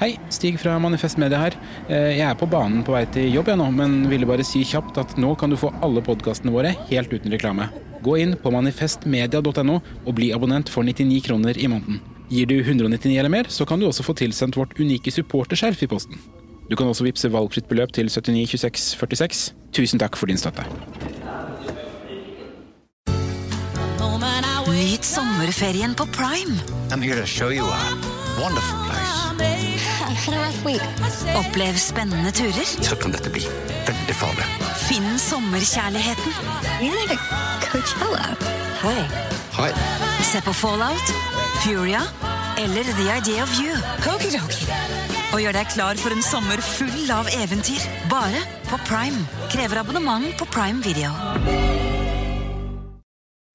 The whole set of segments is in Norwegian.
Hei, Stig fra Manifest Media her. Eh, Jeg er på banen på vei til jobb jeg nå, men ville bare si kjapt at nå kan du få alle podkastene våre helt uten reklame. Gå inn på manifestmedia.no og bli abonnent for 99 kroner i måneden. Gir du 199 eller mer, så kan du også få tilsendt vårt unike supporterskjerf i posten. Du kan også vippse valgfritt beløp til 792646. Tusen takk for din støtte. Nyt sommerferien på Prime. I'm here to show you a wonderful place. Opplev spennende turer. Så kan dette bli veldig farlig. Finn sommerkjærligheten. Hei. Hei. Se på Fallout, Furia eller The Idea of You. Og gjør deg klar for en sommer full av eventyr. Bare på Prime. Krever abonnement på Prime Video.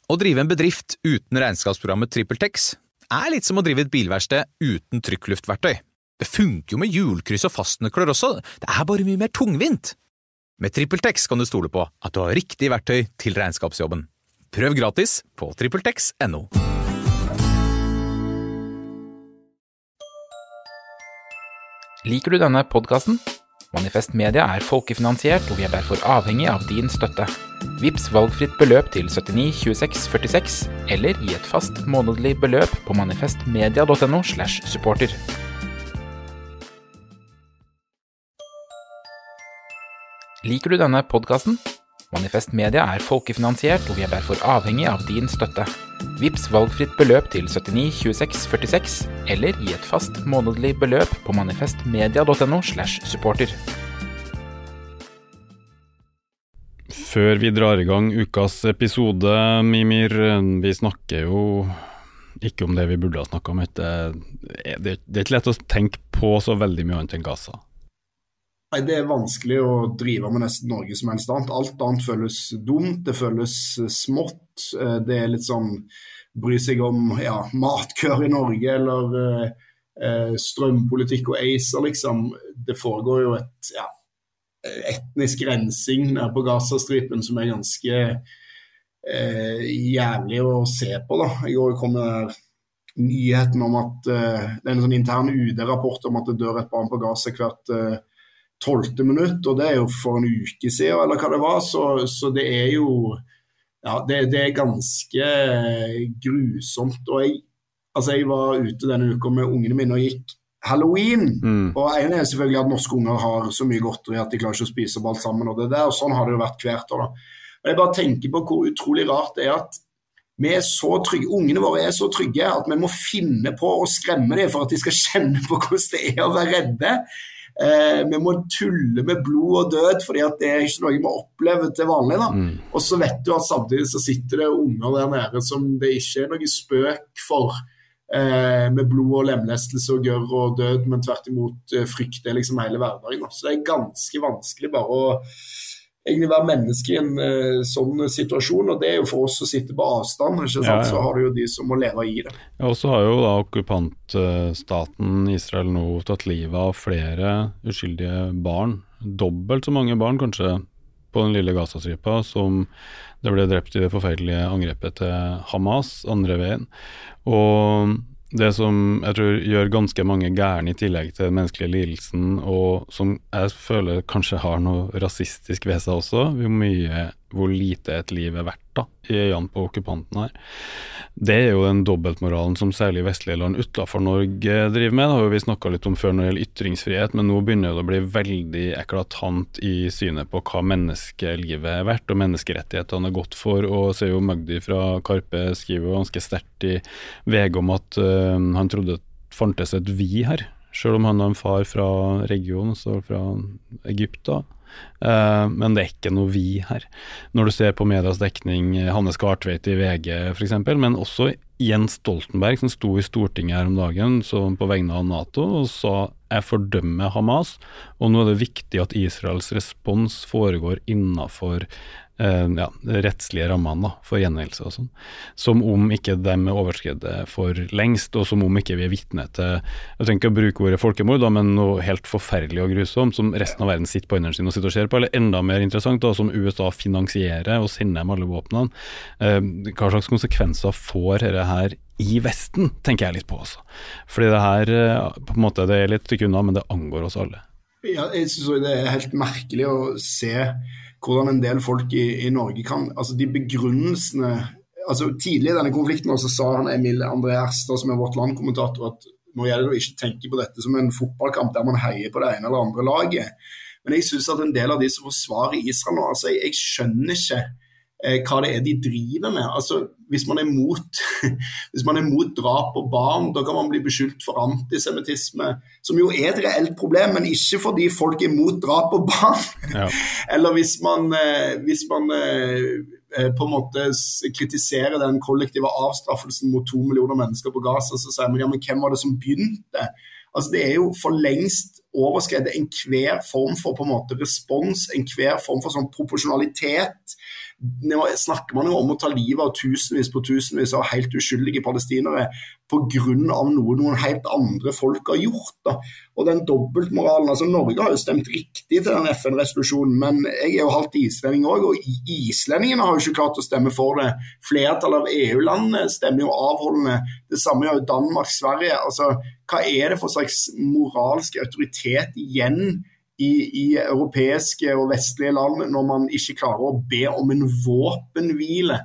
Å drive en bedrift uten regnskapsprogrammet TrippelTex er litt som å drive et bilverksted uten trykkluftverktøy. Det funker jo med hjulkryss og fastnøkler også, det er bare mye mer tungvint. Med TrippelTex kan du stole på at du har riktig verktøy til regnskapsjobben. Prøv gratis på TrippelTex.no. Liker du denne podkasten? Manifest Media er folkefinansiert, og vi er derfor avhengig av din støtte. Vips valgfritt beløp til 79 26 46, eller gi et fast månedlig beløp på manifestmedia.no slash supporter. Liker du denne podkasten? Manifest Media er folkefinansiert, og vi er derfor avhengig av din støtte. Vips valgfritt beløp til 79 26 46, eller gi et fast månedlig beløp på manifestmedia.no slash supporter. Før vi drar i gang ukas episode, Mimir, vi snakker jo ikke om det vi burde ha snakka om. Det, er ikke lett å tenke på så veldig mye annet enn Gaza. Nei, Det er vanskelig å drive med nesten noe som helst annet. Alt annet føles dumt, det føles smått. Eh, Det er litt sånn bry seg om ja, matkør i Norge eller eh, eh, strømpolitikk og ACER, liksom. Det foregår jo et ja, etnisk rensing nede på Gazastripen som er ganske eh, jævlig å se på. da. I går kom det nyheten om at eh, det er en sånn intern UD-rapport om at det dør et barn på Gaza hvert eh, tolvte minutt, og det er jo for en uke siden, eller hva det var. Så, så det er jo Ja, det, det er ganske grusomt. Og jeg, altså jeg var ute denne uka med ungene mine og gikk halloween. Mm. Og en er selvfølgelig at norske unger har så mye godteri at de klarer ikke å spise opp alt sammen. og det der, og Sånn har det jo vært hvert år. da. Og Jeg bare tenker på hvor utrolig rart det er at vi er så trygge, ungene våre er så trygge at vi må finne på å skremme dem for at de skal kjenne på hvordan det er å være redde. Eh, vi må tulle med blod og død, fordi at det er ikke noe vi opplever til vanlig. da. Mm. Og så vet du at samtidig så sitter det unger der nede som det ikke er noe spøk for. Eh, med blod og lemlestelse og gørr og død, men tvert imot eh, frykt er liksom hele hverdagen. da. Så det er ganske vanskelig bare å egentlig være menneske i en uh, sånn situasjon. Og det er jo for oss som sitter på avstand? Ja, ja. så har du jo de som må leve i det. Ja, og så har jo da okkupantstaten Israel nå tatt livet av flere uskyldige barn. Dobbelt så mange barn kanskje på den lille Gazastripa som det ble drept i det forferdelige angrepet til Hamas andre veien. Og det som jeg tror gjør ganske mange gærne, i tillegg til den menneskelige lidelsen, og som jeg føler kanskje har noe rasistisk ved seg også, hvor mye, hvor lite et liv er verdt, da, i øynene på okkupanten her. Det er jo den dobbeltmoralen som særlig vestlige land utenfor Norge driver med. Det har jo vi snakka litt om før når det gjelder ytringsfrihet, men nå begynner det å bli veldig eklatant i synet på hva menneskelivet er verdt, og menneskerettighetene er godt for. Og ser jo Magdi fra Karpe skriver jo ganske sterkt i VG om at øh, han trodde det fantes et vi her, Selv om han har en far fra regionen, så fra Egypt. da. Eh, men det er ikke noe vi her. Når du ser på medias dekning, eh, Hanne Skartveit i VG f.eks., men også Jens Stoltenberg som sto i Stortinget her om dagen på vegne av Nato og sa jeg fordømmer Hamas, og nå er det viktig at Israels respons foregår innafor ja, rettslige rammene for gjengjeldelse og sånn. Som om ikke de er overskredet for lengst, og som om ikke vi er vitne til Jeg trenger ikke å bruke ordet folkemord, da, men noe helt forferdelig og grusomt som resten av verden sitter på hendene sine og sitter og ser på, eller enda mer interessant, da, som USA finansierer og sender dem alle våpnene. Eh, hva slags konsekvenser får dette her i Vesten, tenker jeg litt på også. Fordi det her eh, på en måte, det er litt stykke unna, men det angår oss alle. Ja, jeg synes det er helt merkelig å se hvordan en del folk i, i Norge kan altså De begrunnelsene altså Tidlig i denne konflikten også sa han Emil André Erstad, som er Vårt Land-kommentator, at nå gjelder det å ikke tenke på dette som en fotballkamp der man heier på det ene eller andre laget. Men jeg synes at en del av de som forsvarer Israel nå, altså jeg, jeg skjønner ikke hva det er de driver med. Altså, hvis man er mot, hvis man er mot drap på barn, da kan man bli beskyldt for antisemittisme, som jo er et reelt problem, men ikke fordi folk er mot drap på barn. Ja. Eller hvis man, eh, hvis man eh, Eh, på en måte kritisere den kollektive avstraffelsen mot to millioner mennesker på Gaza, så sier man ja, men hvem var det som begynte? Altså Det er jo for lengst overskredet enhver form for på en måte respons, enhver form for sånn proporsjonalitet nå snakker man jo om å ta livet av tusenvis på tusenvis av helt uskyldige palestinere pga. noe noen helt andre folk har gjort. Da. Og den dobbeltmoralen altså Norge har jo stemt riktig til den FN-resolusjonen, men jeg er jo halvt islending òg, og islendingene har jo ikke klart å stemme for det. Flertallet av EU-landene stemmer jo avholdende. Det samme gjør jo Danmark, Sverige. Altså, hva er det for slags moralsk autoritet igjen? I, i, europeiske og vestlige land når man ikke klarer å be om en våpenhvile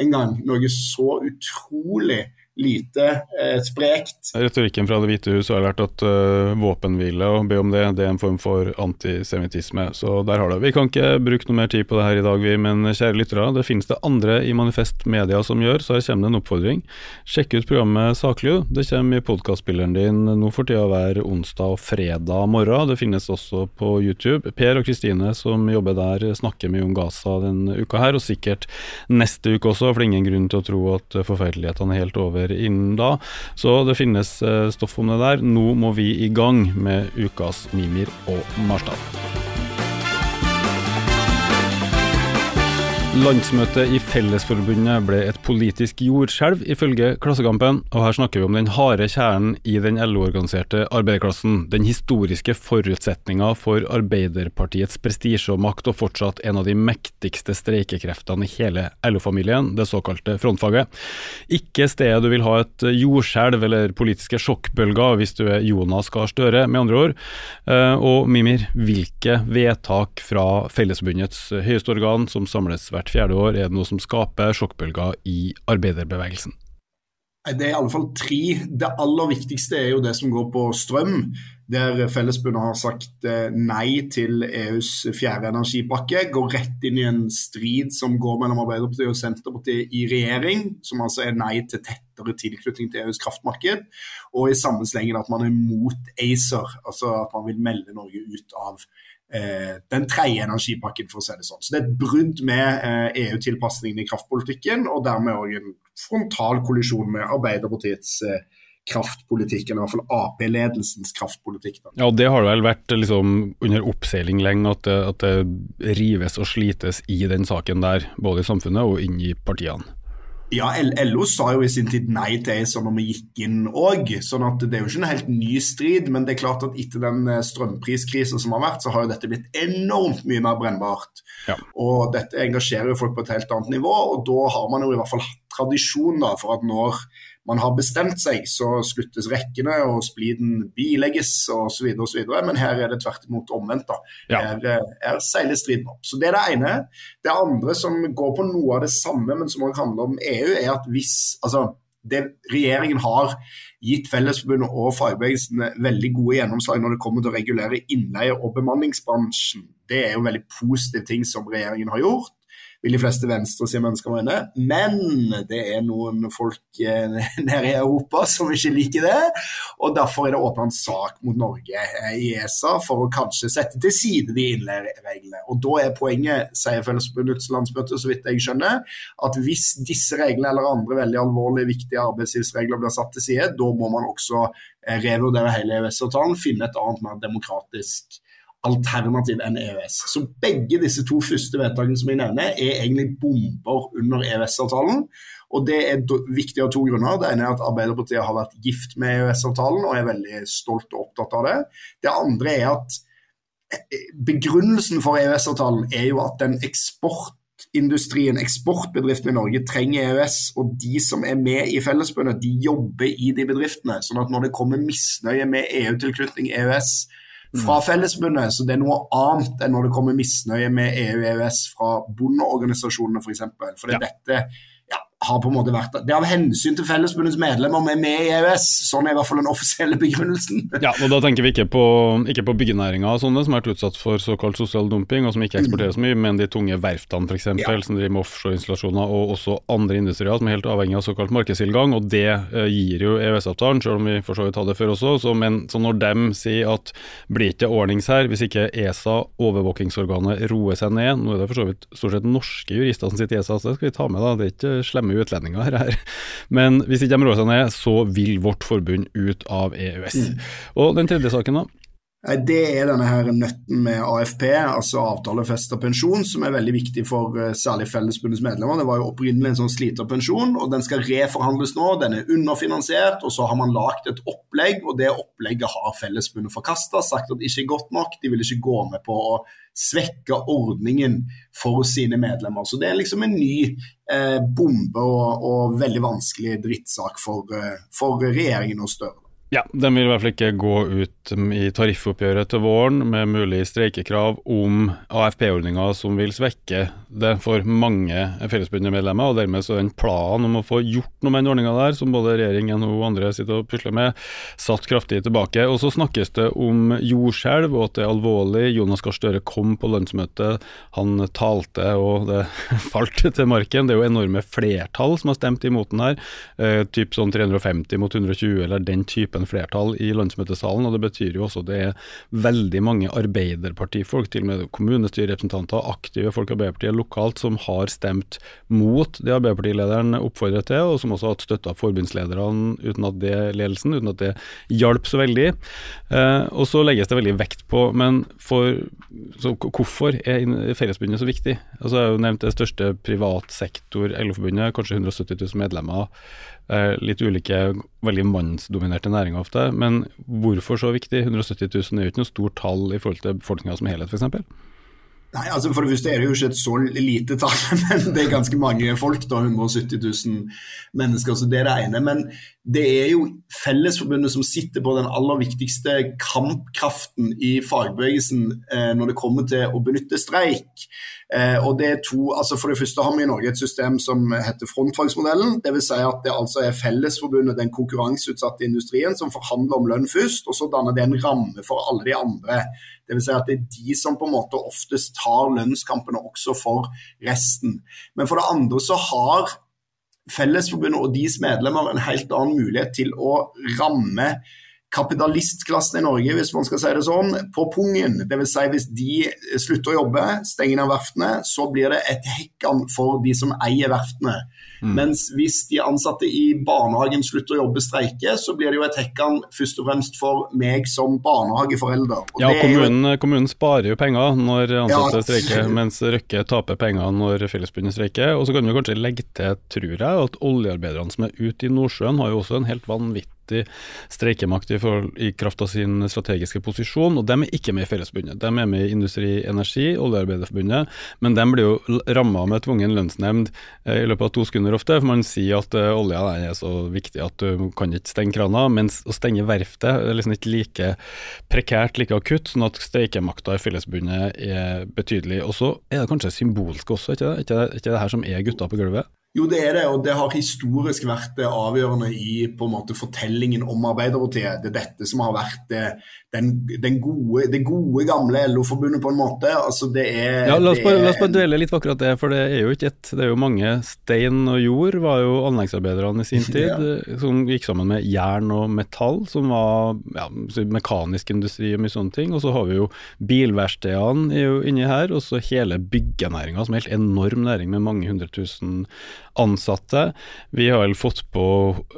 engang. Noe så utrolig lite eh, sprekt. Retorikken fra Det hvite hus har vært at uh, våpenhvile og be om det, det er en form for antisemittisme. Så der har det. Vi kan ikke bruke noe mer tid på det her i dag, vi, men kjære lyttere, det finnes det andre i Manifest Media som gjør, så her kommer det en oppfordring. Sjekk ut programmet Saklig. Det kommer i podkastspilleren din nå for tida hver onsdag og fredag morgen. Det finnes også på YouTube. Per og Kristine som jobber der, snakker mye om Gaza denne uka her, og sikkert neste uke også, for det er ingen grunn til å tro at forferdelighetene er helt over innen da. Så det finnes eh, stoff om det der. Nå må vi i gang med ukas Mimir og Marstad. Landsmøtet i Fellesforbundet ble et politisk jordskjelv, ifølge Klassekampen, og her snakker vi om den harde kjernen i den LO-organiserte arbeiderklassen. Den historiske forutsetninga for Arbeiderpartiets prestisje og makt, og fortsatt en av de mektigste streikekreftene i hele LO-familien, det såkalte frontfaget. Ikke stedet du vil ha et jordskjelv eller politiske sjokkbølger hvis du er Jonas Gahr Støre, med andre ord. Eh, og Mimir, hvilke vedtak fra Fellesforbundets høyeste organ som samles hvert fjerde år, er det noe som skaper sjokkbølger i arbeiderbevegelsen? Det er i alle fall tre. Det aller viktigste er jo det som går på strøm. Der Fellesbundet har sagt eh, nei til EUs fjerde energipakke. Går rett inn i en strid som går mellom Arbeiderpartiet og Senterpartiet i regjering. Som altså er nei til tettere tilknytning til EUs kraftmarked. Og i samme slengen at man er mot ACER, altså at man vil melde Norge ut av den tredje energipakken, for å si det sånn. Så Det er et brudd med eh, EU-tilpasningen i kraftpolitikken, og dermed òg en frontal kollisjon med Arbeiderpartiets eh, kraftpolitikk, eller i hvert fall Ap-ledelsens kraftpolitikk. Da. Ja, Det har vel vært liksom, under oppseiling lenge, at det, at det rives og slites i den saken der, både i samfunnet og inni partiene. Ja, LO sa jo i sin tid nei til ACER når vi gikk inn òg, sånn at det er jo ikke en helt ny strid. Men det er klart at etter den eh, strømpriskrisen som har vært, så har jo dette blitt enormt mye mer brennbart. Ja. Og dette engasjerer jo folk på et helt annet nivå, og da har man jo i hvert fall hatt tradisjon da, for at når man har bestemt seg, så sluttes rekkene og spliden bilegges osv. Men her er det tvert imot omvendt. da. Ja. Her eh, er seiler striden opp. Så Det er det ene. Det andre som går på noe av det samme, men som også handler om EU, er at hvis altså, det regjeringen har gitt Fellesforbundet og fagbevegelsen veldig gode gjennomslag når det kommer til å regulere innleie og bemanningsbransjen. Det er jo veldig positive ting som regjeringen har gjort vil de fleste venstresida mennesker mene. Men det er noen folk eh, nede i Europa som ikke liker det. Og derfor er det åpna en sak mot Norge eh, i ESA for å kanskje sette til side de innleiereglene. Og da er poenget, sier Fellesforbundets landsmøte, så vidt jeg skjønner, at hvis disse reglene eller andre veldig alvorlige, viktige arbeidslivsregler blir satt til side, da må man også eh, revurdere hele EØS-avtalen, finne et annet mer demokratisk alternativ enn EØS. Så begge disse to første vedtakene som jeg nevner, er egentlig bomber under EØS-avtalen. Og Det er viktig av to grunner. Det ene er at Arbeiderpartiet har vært gift med EØS-avtalen og er veldig stolt og opptatt av det. Det andre er at eh, begrunnelsen for EØS-avtalen er jo at den eksportindustrien, eksportbedriftene i Norge, trenger EØS. Og de som er med i Fellesbundet, de jobber i de bedriftene. sånn at når det kommer misnøye med EU-tilknytning, EØS, fra Fellesbundet, så det er noe annet enn når det kommer misnøye med EU-EØS fra bondeorganisasjonene f.eks. For, for ja. dette har på en måte vært Det er av hensyn til Fellesbundets medlemmer vi er med i EØS. Sånn er i hvert fall den offisielle begrunnelsen. Ja, og Da tenker vi ikke på, ikke på byggenæringa og sånne som har vært utsatt for såkalt sosial dumping, og som ikke eksporteres mye, men de tunge verftene f.eks. Ja. som driver med offshoreinstallasjoner, og også andre industrier som er helt avhengig av såkalt markedstilgang. og Det uh, gir jo EØS-avtalen, selv om vi for så vidt hadde det før også. Så, men, så når de sier at blir ikke ordnings her hvis ikke ESA, overvåkingsorganet, roer seg ned Nå er det for så vidt stort sett norske jurister som sitter i ESA, så det skal vi ta med, da. Det er ikke slemme med utlendinger her. Men hvis ikke de rår seg ned, så vil vårt forbund ut av EØS. Mm. Og den tredje saken, da? Det er denne her nøtten med AFP, altså avtalefesta pensjon, som er veldig viktig for uh, særlig Fellesbundets medlemmer. Det var jo opprinnelig en sånn sliterpensjon, og den skal reforhandles nå. Den er underfinansiert, og så har man lagd et opplegg, og det opplegget har Fellesbundet forkasta, sagt at det ikke er godt nok. De vil ikke gå med på å svekke ordningen for sine medlemmer. Så det er liksom en ny eh, bombe og, og, veldig vanskelig drittsak for, uh, for regjeringen og Støre. Ja, den vil i hvert fall ikke gå ut i tariffoppgjøret til våren med mulig streikekrav om AFP-ordninga som vil svekke det for mange Fellesforbundet-medlemmer. og Dermed så er den planen om å få gjort noe med den ordninga der, som både regjering, NHO og andre sitter og pusler med, satt kraftig tilbake. Og Så snakkes det om jordskjelv og at det er alvorlig. Jonas Gahr Støre kom på lønnsmøtet, han talte og det falt til marken. Det er jo enorme flertall som har stemt imot den her, eh, typ sånn 350 mot 120 eller den typen flertall i landsmøtesalen. og Det betyr jo også det er veldig mange arbeiderpartifolk, til og med kommunestyrerepresentanter, aktive folk i Arbeiderpartiet lokalt, som har stemt mot det Arbeiderpartilederen oppfordrer til, og som også har hatt støtte av forbundslederne uten at det ledelsen, uten at det hjalp så veldig. Eh, og så legges det veldig vekt på, men for, hvorfor er Fellesforbundet så viktig? Altså, jeg har jo nevnt det største privatsektor LO-forbundet, kanskje 170 000 medlemmer. Eh, litt ulike, veldig mannsdominerte næringer ofte. Men hvorfor så viktig? 170 000 er jo ikke noe stort tall i forhold til befolkninga som helhet, f.eks. Nei, altså For det første er det jo ikke et så lite tall, men det er ganske mange folk. da, 170 000 mennesker, så det er det ene. Men det er jo Fellesforbundet som sitter på den aller viktigste kampkraften i fagbevegelsen eh, når det kommer til å benytte streik. Eh, og det er to, altså For det første har vi i Norge et system som heter frontfagsmodellen. Dvs. Si at det altså er Fellesforbundet, den konkurranseutsatte industrien, som forhandler om lønn først, og så danner det en ramme for alle de andre. Dvs. Si at det er de som på en måte oftest tar lønnskampene også for resten. Men for det andre så har Fellesforbundet og deres medlemmer en helt annen mulighet til å ramme kapitalistklassen i Norge, hvis man skal si det sånn, på pungen. Dvs. Si hvis de slutter å jobbe, stenger ned verftene, så blir det et hekkan for de som eier verftene. Mm. Mens hvis de ansatte i barnehagen slutter å jobbe, streike, så blir det jo et hekkan først og fremst for meg som barnehageforelder. Og ja, kommunen, jo... kommunen, sparer jo penger når ansatte ja. streiker, mens Røkke taper penger når Fellesbundet streiker. Og så kan vi kanskje legge til, tror jeg, at oljearbeiderne som er ute i Nordsjøen, har jo også en helt vanvittig vanvittig streikemakt i, i kraft av sin strategiske posisjon, og de er ikke med i Fellesforbundet. De er med i Industri Energi, Oljearbeiderforbundet, men de blir jo ramma med tvungen lønnsnemnd eh, i løpet av to sekunder ofte, for man sier at uh, olja er så viktig at du kan ikke stenge krana, mens å stenge verftet er liksom ikke like prekært, like akutt, sånn at streikemakta i Fellesforbundet er betydelig. Og så er det kanskje symbolsk også, ikke det? Ikke, ikke det her som er gutta på gulvet? Jo, det er det, og det har historisk vært det avgjørende i på en måte fortellingen om Arbeiderpartiet. Det er dette som har vært det, den, den gode, det gode, gamle LO-forbundet, på en måte. Altså, det er Ja, La oss bare, bare dvele litt på akkurat det, for det er jo ikke ett. Det er jo mange. Stein og jord var jo anleggsarbeiderne i sin tid, ja. som gikk sammen med jern og metall, som var ja, mekanisk industri og mye sånne ting. Og så har vi jo bilverkstedene inni her, og så hele byggenæringa, som er helt enorm næring med mange hundre tusen ansatte. Vi har vel fått på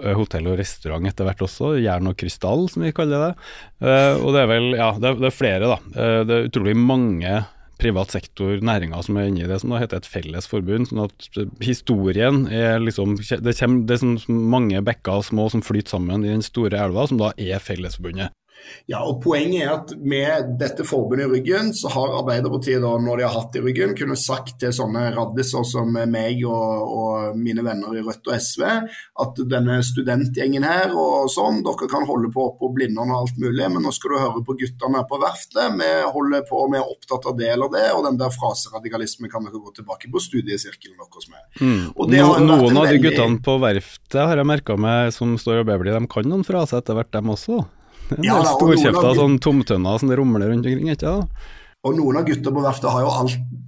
eh, hotell og restaurant etter hvert også, Jern og krystall som vi kaller det. Eh, og det er vel, ja, det er, er flere, da. Eh, det er utrolig mange privat sektor, næringer som er inne i det, som da heter et felles forbund. sånn at historien er liksom Det, kommer, det er sånn mange bekker små som flyter sammen i den store elva, som da er Fellesforbundet. Ja, og Poenget er at med dette forbundet i ryggen, så har Arbeiderpartiet, da, når de har hatt det i ryggen, kunne sagt til sånne raddiser som meg og, og, mine venner i Rødt og SV, at denne studentgjengen her og sånn, dere kan holde på på Blindern og alt mulig, men nå skal du høre på guttene på verftet. Vi holder på, vi er opptatt av det eller det, og den der fraseradikalismen kan dere gå tilbake på studiesirkelen deres med. Mm. No, noen av de veldig... guttene på verftet har jeg merka meg som står og babler, de kan noen fraser etter hvert, dem også? Ja, Storkjefta sånn tomtønner som det rumler rundt omkring, ikke sant? Og noen av gutta på verftet har jo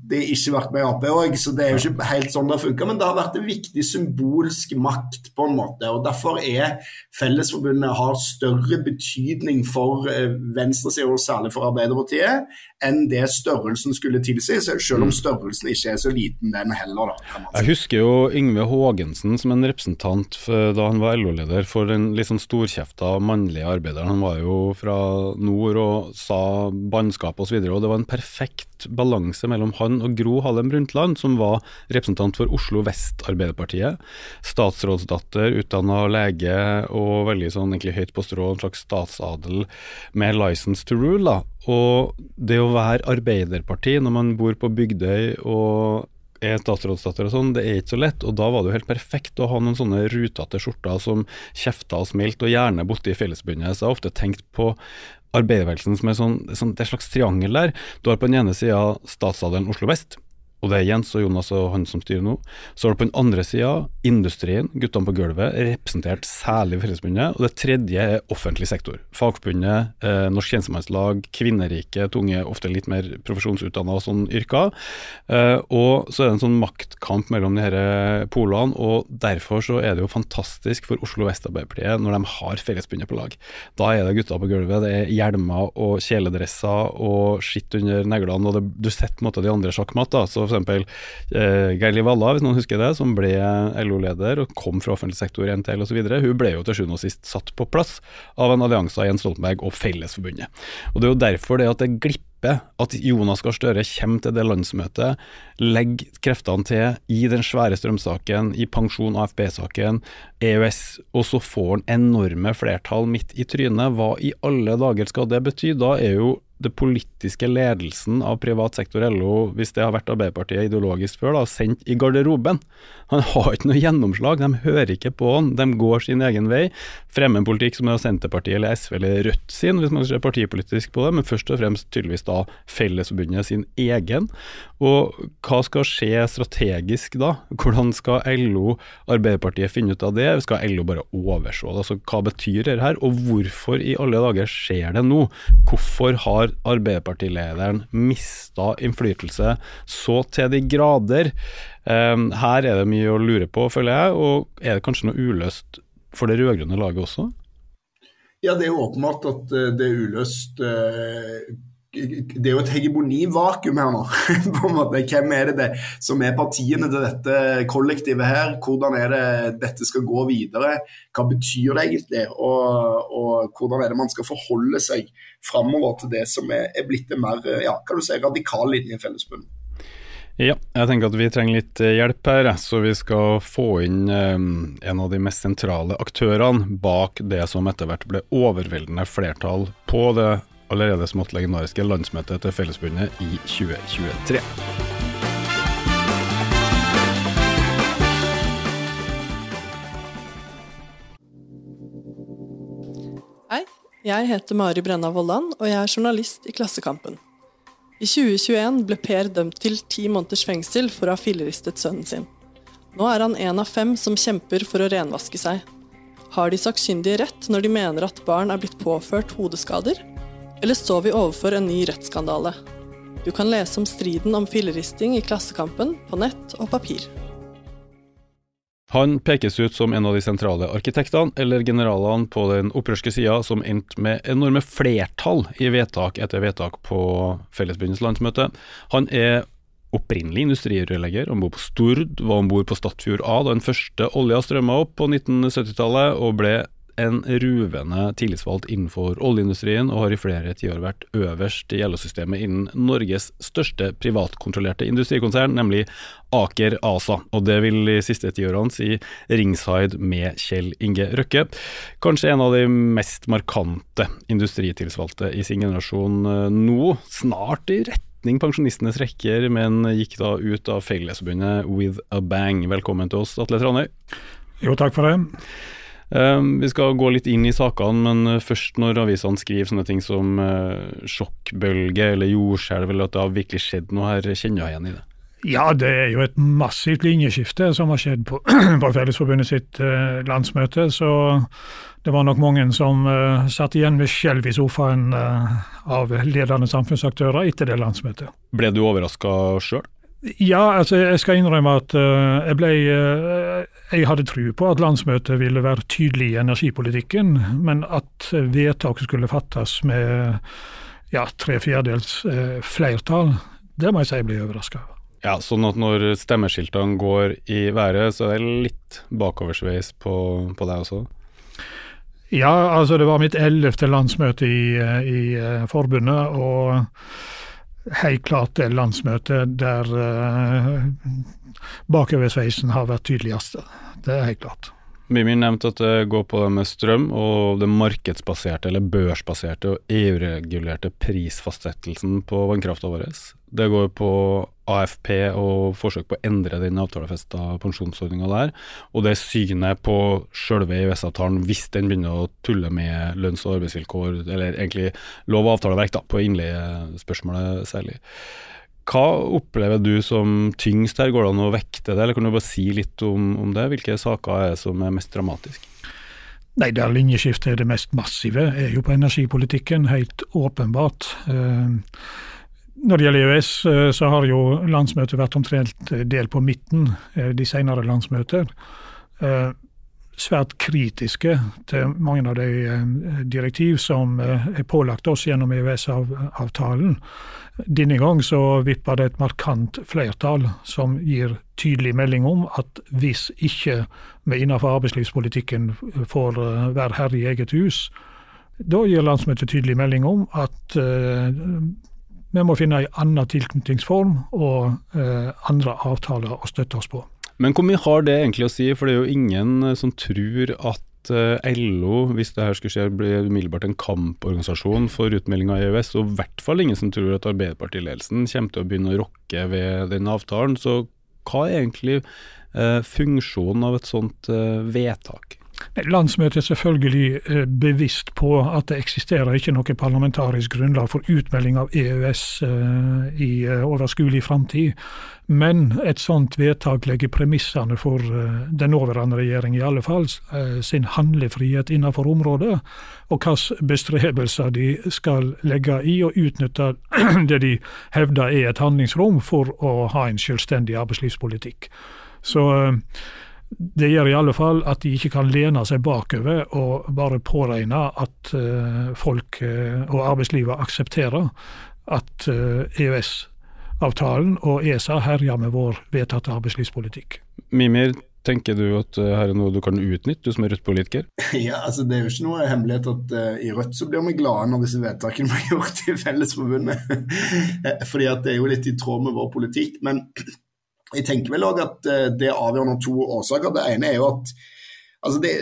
alltid ikke vært med i Ap òg, så det er jo ikke helt sånn det har funka. Men det har vært en viktig symbolsk makt, på en måte. og Derfor er Fellesforbundet har større betydning for eh, venstresida, og særlig for Arbeiderpartiet, enn det størrelsen skulle tilsi, selv om mm. størrelsen ikke er så liten den heller. Da, Jeg husker jo Yngve Haagensen som en representant da han var LO-leder for den litt sånn storkjefta mannlige arbeideren. Han var jo fra nord og sa bannskap osv. Og, så og det var en perfekt balanse mellom han og Gro Harlem Brundtland, som var representant for Oslo Vest Arbeiderpartiet. Statsrådsdatter, utdanna lege og veldig sånn egentlig høyt på strå, en slags statsadel med license to rule. da, og det å være Arbeiderparti når man bor på Bygdøy og er statsrådsdatter og sånn, det er ikke så lett. Og da var det jo helt perfekt å ha noen sånne rutete skjorter som kjefta og smilte, og gjerne borti Fellesbundet. Så jeg har ofte tenkt på arbeiderbevegelsen som er sånn, sånn, det er et slags triangel der. Du har på den ene sida statsadelen Oslo vest, og det er Jens og Jonas og han som styrer nå. Så har du på den andre sida industrien, guttene på gulvet, representert særlig Fellesforbundet. Og det tredje er offentlig sektor. Fagforbundet, eh, Norsk tjenestemannslag, kvinnerike, tunge, ofte litt mer profesjonsutdanna og sånn yrker. Eh, og så er det en sånn maktkamp mellom de her polene, og derfor så er det jo fantastisk for Oslo Vest Arbeiderpartiet når de har Fellesforbundet på lag. Da er det gutta på gulvet, det er hjelmer og kjeledresser og skitt under neglene, og det, du setter på en måte de andre sjakkmatt. f.eks. Eh, Geirli Valla, hvis noen husker det, som ble LO-leder og kom fra offentlig sektor i NTL osv. Hun ble jo til sjuende og sist satt på plass av en allianse av Jens Stoltenberg og Fellesforbundet. Og Det er jo derfor det at det glipper at Jonas Gahr Støre kommer til det landsmøtet, legger kreftene til i den svære strømsaken, i pensjon- og AFP-saken, EØS, og så får han enorme flertall midt i trynet. Hva i alle dager skal det bety? Da er jo det politiske ledelsen av privat sektor LO, hvis det har vært Arbeiderpartiet ideologisk før, da, sendt i garderoben. Han har ikke noe gjennomslag, de hører ikke på han, de går sin egen vei. Fremmer en politikk som er Senterpartiet eller SV eller Rødt sin, hvis man ser partipolitisk på det, men først og fremst tydeligvis da Fellesforbundet sin egen. Og hva skal skje strategisk da? Hvordan skal LO, Arbeiderpartiet finne ut av det? Skal LO bare overse det? Altså, hva betyr det her, og hvorfor i alle dager skjer det nå? Hvorfor har Arbeiderpartilederen mista innflytelse så til de grader? Um, her er det mye å lure på, føler jeg, og er det kanskje noe uløst for det rød-grønne laget også? Ja, det er jo åpenbart at eh, det er uløst. Det er jo et hegemonivakuum her nå. på en måte. Hvem er det, det som er partiene til dette kollektivet her? Hvordan er det dette skal gå videre? Hva betyr det egentlig? Og, og hvordan er det man skal forholde seg framover til det som er, er blitt en mer ja, kan du si, radikal linje i Fellesforbundet? Ja, jeg tenker at vi trenger litt eh, hjelp her, så vi skal få inn um, en av de mest sentrale aktørene bak det som etter hvert ble overveldende flertall på det allerede smått legendariske landsmøtet til Fellesbundet i 2023. Hei, jeg heter Mari Brenna Vollan, og jeg er journalist i Klassekampen. I 2021 ble Per dømt til ti måneders fengsel for å ha filleristet sønnen sin. Nå er han en av fem som kjemper for å renvaske seg. Har de sakkyndige rett når de mener at barn er blitt påført hodeskader? Eller står vi overfor en ny rettsskandale? Du kan lese om striden om filleristing i Klassekampen på nett og papir. Han pekes ut som en av de sentrale arkitektene, eller generalene på den opprørske sida, som endte med enorme flertall i vedtak etter vedtak på Fellesbundets landsmøte. Han er opprinnelig industrirørlegger. Han bor på Stord, var om bord på Statfjord A da den første olja strømma opp på 1970-tallet, og ble en ruvende tillitsvalgt innenfor oljeindustrien, og har i flere tiår vært øverst i LO-systemet innen Norges største privatkontrollerte industrikonsern, nemlig Aker ASA. Og det vil de siste tiårene si ringside med Kjell Inge Røkke. Kanskje en av de mest markante industritilsvalgte i sin generasjon eh, nå. Snart i retning pensjonistenes rekker, men gikk da ut av Fellesforbundet with a bang. Velkommen til oss, Atle Tranøy. Jo, takk for det. Um, vi skal gå litt inn i sakene, men først når avisene skriver sånne ting som uh, sjokkbølge eller jordskjelv, eller at det har virkelig skjedd noe her, kjenner jeg igjen i det? Ja, det er jo et massivt linjeskifte som har skjedd på, på Fellesforbundet sitt uh, landsmøte. Så det var nok mange som uh, satt igjen med skjelv i sofaen av ledende samfunnsaktører etter det landsmøtet. Ble du overraska sjøl? Ja, altså jeg skal innrømme at uh, jeg ble uh, Jeg hadde tro på at landsmøtet ville være tydelig i energipolitikken, men at vedtak skulle fattes med ja, tre fjerdedels uh, flertall, det må jeg si jeg ble overraska over. Ja, sånn at når stemmeskiltene går i været, så er det litt bakoversveis på, på deg også? Ja, altså det var mitt ellevte landsmøte i, i forbundet, og helt klart det landsmøtet der uh, bakoversveisen har vært tydeligst. Det er helt klart. Mimir nevnte at det går på det med strøm og det markedsbaserte eller børsbaserte og EU-regulerte prisfastsettelsen på vannkrafta vår. Det går på AFP og forsøk på å endre den avtalefesta pensjonsordninga der. Og det synet på sjølve EØS-avtalen hvis den begynner å tulle med lønns- og arbeidsvilkår, eller egentlig lov- og avtaleverk, da, på innleiespørsmålet særlig. Hva opplever du som tyngst her, går det an å vekte det, eller kan du bare si litt om, om det? Hvilke saker er det som er mest dramatiske? Nei, Der linjeskiftet er det mest massive, er jo på energipolitikken, helt åpenbart. Uh, når det gjelder EØS, eh, så har jo landsmøtet vært omtrent eh, delt på midten eh, de senere landsmøter. Svært kritiske til mange av de direktiv som er pålagt oss gjennom EØS-avtalen. Denne gang så vipper det et markant flertall som gir tydelig melding om at hvis ikke vi innenfor arbeidslivspolitikken får være herre i eget hus, da gir landsmøtet tydelig melding om at vi må finne en annen tilknytningsform og eh, andre avtaler å støtte oss på. Men hvor mye har det egentlig å si, for det er jo ingen eh, som tror at eh, LO, hvis det her skulle skje, blir umiddelbart en kamporganisasjon for utmelding av EØS, og i hvert fall ingen som tror at Arbeiderpartiledelsen kommer til å begynne å rokke ved den avtalen. Så hva er egentlig eh, funksjonen av et sånt eh, vedtak? Landsmøtet er selvfølgelig eh, bevisst på at det eksisterer ikke noe parlamentarisk grunnlag for utmelding av EØS eh, i eh, overskuelig framtid. Men et sånt vedtak legger premissene for den nåværende regjering, i alle fall, sin handlefrihet innenfor området, og hvilke bestrebelser de skal legge i å utnytte det de hevder er et handlingsrom for å ha en selvstendig arbeidslivspolitikk. Så det gjør i alle fall at de ikke kan lene seg bakover og bare påregne at uh, folk uh, og arbeidslivet aksepterer at uh, eh, EØS-avtalen og ESA herjer med vår vedtatte arbeidslivspolitikk. Mimir, tenker du at her er noe du kan utnytte, du som er Rødt-politiker? Ja, altså Det er jo ikke noe hemmelighet at uh, i Rødt så blir vi glade når disse vedtakene blir gjort i Fellesforbundet. Fordi at det er jo litt i tråd med vår politikk. Men jeg tenker vel òg at eh, det avgjør noen to årsaker. Det ene er jo at altså det,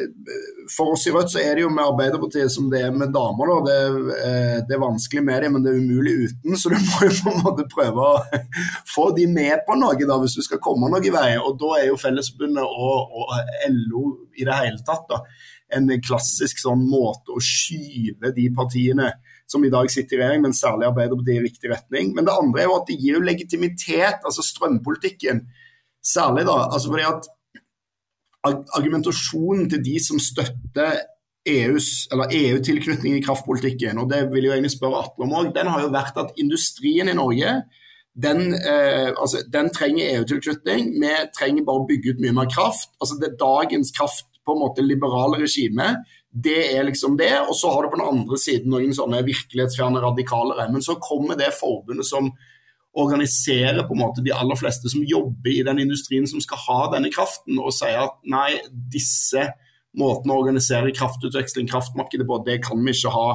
For oss i Rødt så er det jo med Arbeiderpartiet som det er med damer. Det, eh, det, er vanskelig med dem, men det er umulig uten. Så du må jo på en måte prøve å få de med på noe da, hvis du skal komme noen vei. Og da er jo Fellesforbundet og, og, LO i det hele tatt da, en klassisk sånn måte å skyve de partiene som i dag sitter i regjering, men særlig Arbeiderpartiet i riktig retning. Men det andre er jo at det gir jo legitimitet, altså strømpolitikken. Særlig da, altså fordi at argumentasjonen til de som støtter EUs, eller EU-tilknytning i kraftpolitikken, og det vil jeg egentlig spørre Atle om òg, den har jo vært at industrien i Norge den, eh, altså, den trenger EU-tilknytning. Vi trenger bare å bygge ut mye mer kraft. Altså, det er dagens kraft på en måte liberale regime det er liksom det. Og så har du på den andre siden noen sånne virkelighetsfjerne radikalere. Men så kommer det forbundet som organiserer på en måte de aller fleste som jobber i den industrien som skal ha denne kraften, og sier at nei, disse måtene å organisere kraftutveksling, kraftmarkedet på, det kan vi ikke ha.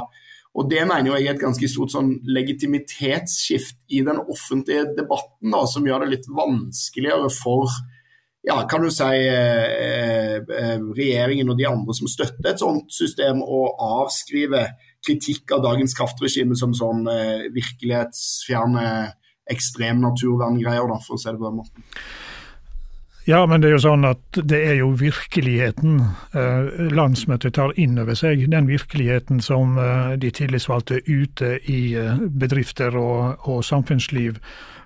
Og Det mener jeg er et ganske stort sånn legitimitetsskift i den offentlige debatten, da, som gjør det litt vanskeligere for ja, kan du si eh, eh, regjeringen og de andre som støtter et sånt system, å avskrive kritikk av dagens kraftregime som sånn eh, virkelighetsfjerne ekstremnaturverngreier, for å si det på den måten. Ja, men det er jo sånn at det er jo virkeligheten eh, landsmøtet tar inn over seg. Den virkeligheten som eh, de tillitsvalgte ute i eh, bedrifter og, og samfunnsliv eh,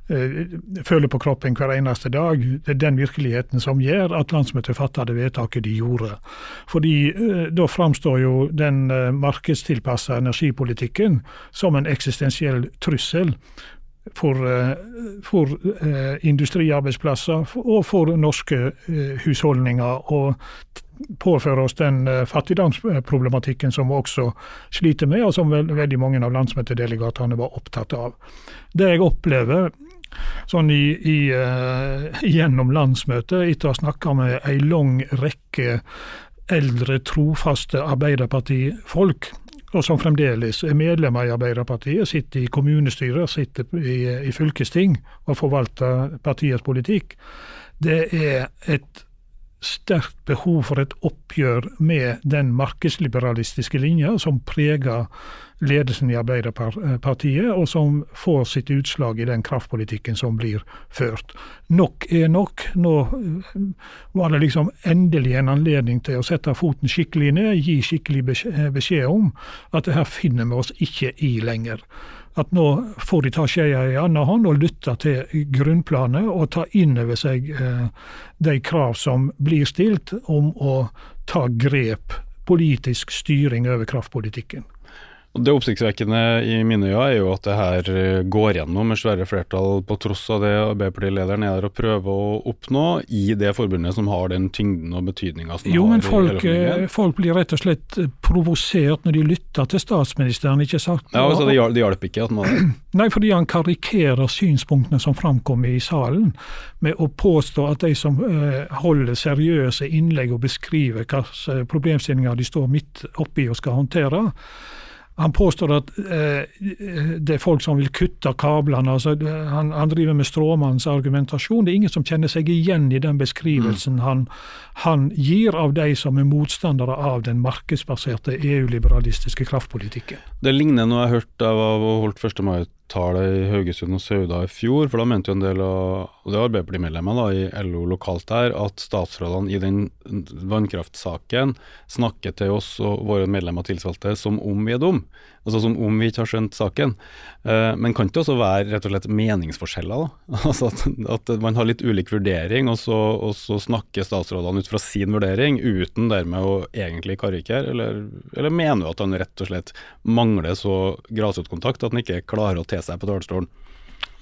føler på kroppen hver eneste dag. Det er den virkeligheten som gjør at landsmøtet fatter det vedtaket de gjorde. Fordi eh, da framstår jo den eh, markedstilpassa energipolitikken som en eksistensiell trussel for, eh, for eh, industriarbeidsplasser og for norske eh, husholdninger. og påføre oss den fattigdomsproblematikken som vi også sliter med, og som veldig mange av landsmøtedelegatene var opptatt av. Det jeg opplever sånn i, i, gjennom landsmøtet, etter å ha snakka med ei lang rekke eldre, trofaste Arbeiderpartifolk, og som fremdeles er medlemmer i Arbeiderpartiet, sitter i kommunestyrer, sitter i, i fylkesting og forvalter partiets politikk, det er et sterkt behov for et oppgjør med den markedsliberalistiske linja som preger ledelsen i Arbeiderpartiet, og som får sitt utslag i den kraftpolitikken som blir ført. Nok er nok. Nå eh, var det liksom endelig en anledning til å sette foten skikkelig ned, gi skikkelig beskjed om at det her finner vi oss ikke i lenger at nå får de ta skeia i annen hånd og lytte til grunnplanet og ta inn over seg eh, de krav som blir stilt om å ta grep, politisk styring over kraftpolitikken. Det oppsiktsvekkende i mine øyne er jo at det her eh, går gjennom med svære flertall, på tross av det Arbeiderpartilederen er der og prøver å oppnå i det forbundet som har den tyngden og betydninga som jo, har. men folk, eh, folk, blir rett og slett eh, provosert når de lytter til statsministeren, ikke sant? Ja, altså Det hjalp ikke at man Nei, fordi han karikerer synspunktene som framkommer i salen, med å påstå at de som holder seriøse innlegg og beskriver hvilke problemstillinger de står midt oppi og skal håndtere, han påstår at eh, det er folk som vil kutte kablene. Altså, han, han, driver med stråmannens argumentasjon. Det er ingen som kjenner seg igjen i den beskrivelsen mm. han, han, gir av de som er motstandere av den markedsbaserte EU-liberalistiske kraftpolitikken. Det ligner noe jeg har hørt av holdt 1. mai tale i Haugesund og Sauda i fjor, for da mente jo en del av det Arbeiderparti-medlemmer i LO lokalt der at statsrådene i den vannkraftsaken snakker til oss og våre medlemmer tilsvalgte som om vi er dum, altså som om vi ikke har skjønt saken. Eh, men kan det også være rett og slett meningsforskjeller? da? Altså at, at man har litt ulik vurdering, og så, og så, snakker statsrådene ut fra sin vurdering uten dermed å egentlig karikere, eller, eller mener du at han rett og slett mangler så grasrotkontakt at han ikke klarer å te seg på talerstolen?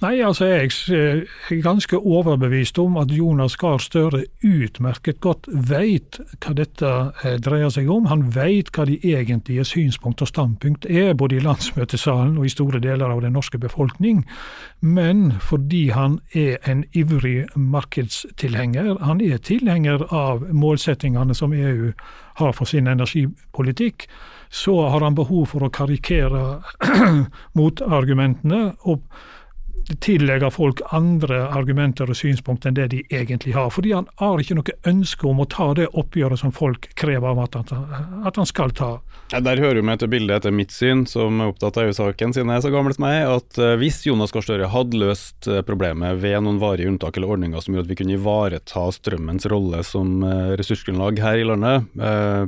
Nei, altså jeg er ganske overbevist om at Jonas Gahr Støre utmerket godt veit hva dette eh, dreier seg om. Han veit hva de egentlige synspunkt og standpunkt er, både i landsmøtesalen og i store deler av den norske befolkning. Men fordi han er en ivrig markedstilhenger, han er tilhenger av målsettingene som EU har for sin energipolitikk, så har han behov for å karikere motargumentene. og tillegger folk andre argumenter og synspunkter enn det de egentlig har. Fordi han har ikke noe ønske om å ta det oppgjøret som folk krever av at han, at han skal ta. Der hører vi med til bildet etter mitt syn, som er opptatt av EU-saken siden jeg er så gammel som meg, at uh, hvis Jonas Gahr Støre hadde løst uh, problemet ved noen varige unntak eller ordninger som gjorde at vi kunne ivareta strømmens rolle som uh, ressursgrunnlag her i landet,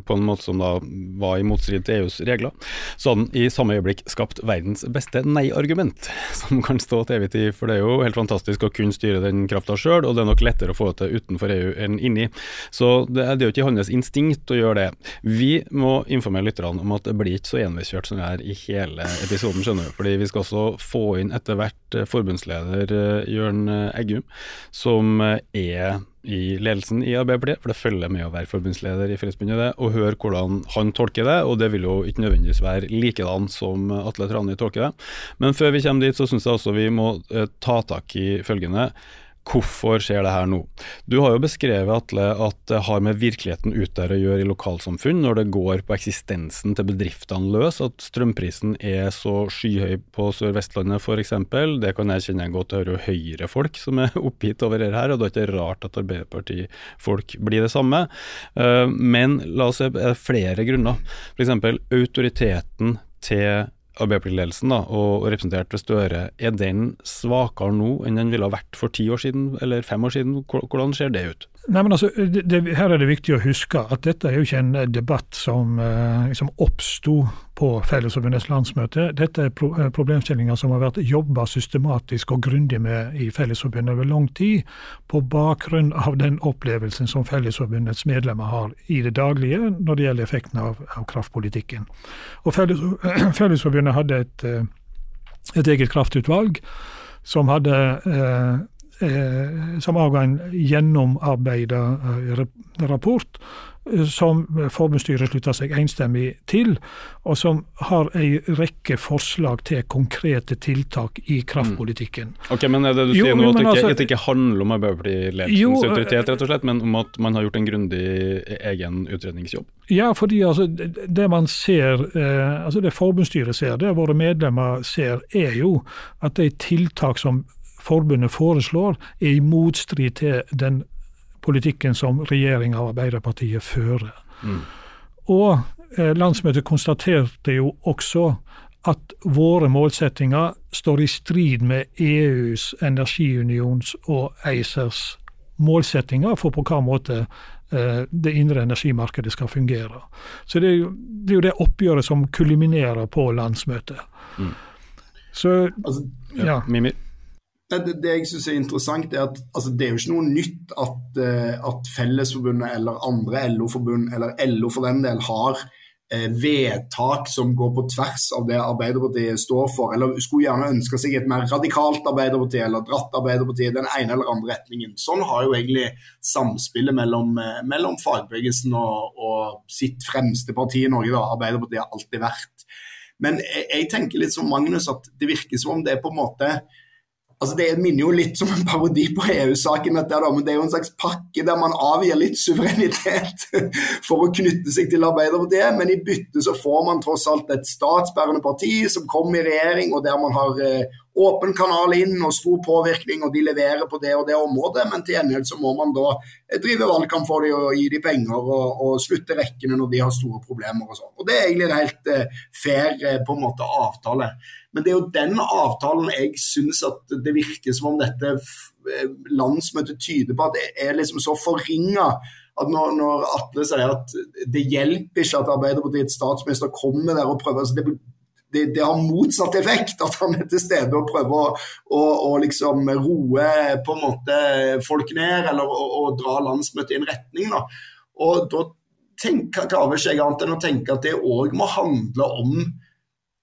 på en måte som da var i motstrid til EUs regler, så hadde han i samme øyeblikk skapt verdens beste nei-argument, som kan stå til evig tid, for det er jo helt fantastisk å kunne styre den krafta sjøl, og det er nok lettere å få det til utenfor EU enn inni. Så det, det er jo ikke hans instinkt å gjøre det. Vi må informere lytterne om at det blir ikke så enveiskjørt som det er i hele episoden, skjønner du. Fordi vi skal også få inn etter hvert eh, forbundsleder eh, Jørn Eggum, som eh, er i ledelsen i Arbeiderpartiet, for det følger med å være forbundsleder i Fellesforbundet, og høre hvordan han tolker det. Og det vil jo ikke nødvendigvis være likedan som Atle Trani tolker det. Men før vi kommer dit, så syns jeg også vi må eh, ta tak i følgende. Hvorfor skjer det her nå? Du har jo beskrevet Atle, at det har med virkeligheten ut der å gjøre i lokalsamfunn, når det går på eksistensen til bedriftene løs, at strømprisen er så skyhøy på Sør-Vestlandet f.eks. Det kan jeg kjenne godt jeg hører Høyre-folk som er oppgitt over det her, og det er ikke rart at Arbeiderparti-folk blir det samme. Eh, men la oss se, er flere grunner. F.eks. autoriteten til Arbeiderparti-ledelsen og representert ved Støre, er den svakere nå enn den ville ha vært for ti år siden eller fem år siden? Hvordan ser det ut? Nei, men altså, det, Her er det viktig å huske at dette er jo ikke en debatt som eh, liksom oppsto på Fellesforbundets landsmøte. Dette er pro eh, problemstillinger som har vært jobba systematisk og grundig med i Fellesforbundet over lang tid, på bakgrunn av den opplevelsen som Fellesforbundets medlemmer har i det daglige når det gjelder effekten av, av kraftpolitikken. Og Felles, Fellesforbundet hadde et, eh, et eget kraftutvalg som hadde Eh, som avga en gjennomarbeida eh, rapport eh, som forbundsstyret slutta seg enstemmig til, og som har ei rekke forslag til konkrete tiltak i kraftpolitikken. Mm. Ok, Men er det du sier jo, nå at det, altså, ikke, ikke handler om Arbeiderparti-ledelsens autoritet, rett og slett, men om at man har gjort en grundig egen utredningsjobb? Ja, fordi altså, det man ser, eh, altså det forbundsstyret ser, det våre medlemmer ser, er jo at de tiltak som forbundet foreslår, er i motstrid til den politikken som regjeringa og Arbeiderpartiet fører. Mm. Og eh, landsmøtet konstaterte jo også at våre målsettinger står i strid med EUs energiunions og ACERs målsettinger for på hva måte eh, det indre energimarkedet skal fungere. Så det er, jo, det er jo det oppgjøret som kuliminerer på landsmøtet. Mm. Så altså, ja. ja. Det, det jeg synes er interessant, er at altså, det er jo ikke noe nytt at, uh, at Fellesforbundet eller andre LO-forbund, eller LO for den del, har uh, vedtak som går på tvers av det Arbeiderpartiet står for. Eller skulle gjerne ønske seg et mer radikalt Arbeiderparti, eller dratt Arbeiderpartiet i den ene eller andre retningen. Sånn har jo egentlig samspillet mellom, uh, mellom fagbevegelsen og, og, sitt fremste parti i Norge, da, Arbeiderpartiet, alltid vært. Men jeg, jeg tenker litt som Magnus, at det virker som om det er på en måte Altså Det minner jo litt som en parodi på EU-saken, dette da, men det er jo en slags pakke der man avgir litt suverenitet for å knytte seg til Arbeiderpartiet, men i bytte så får man tross alt et statsbærende parti som kommer i regjering, og der man har eh, åpen kanal inn og stor påvirkning, og de leverer på det og det området. Men til gjengjeld så må man da eh, drive valgkamp for dem og gi dem penger og, og, slutte rekkene når de har store problemer og sånn. Og Det er egentlig en helt uh, fair på en måte avtale. Men det er jo den avtalen jeg syns at det virker som om dette landsmøtet tyder på at det er liksom så forringa at når, når, Atle sier at det hjelper ikke at Arbeiderpartiets statsminister kommer der og prøver altså det, det, det, har motsatt effekt. At han er til stede og prøver å, å, å liksom roe på en måte folk ned, eller å dra landsmøtet i en retning. Da. Og da tenker, klarer ikke jeg annet enn å tenke at det òg må handle om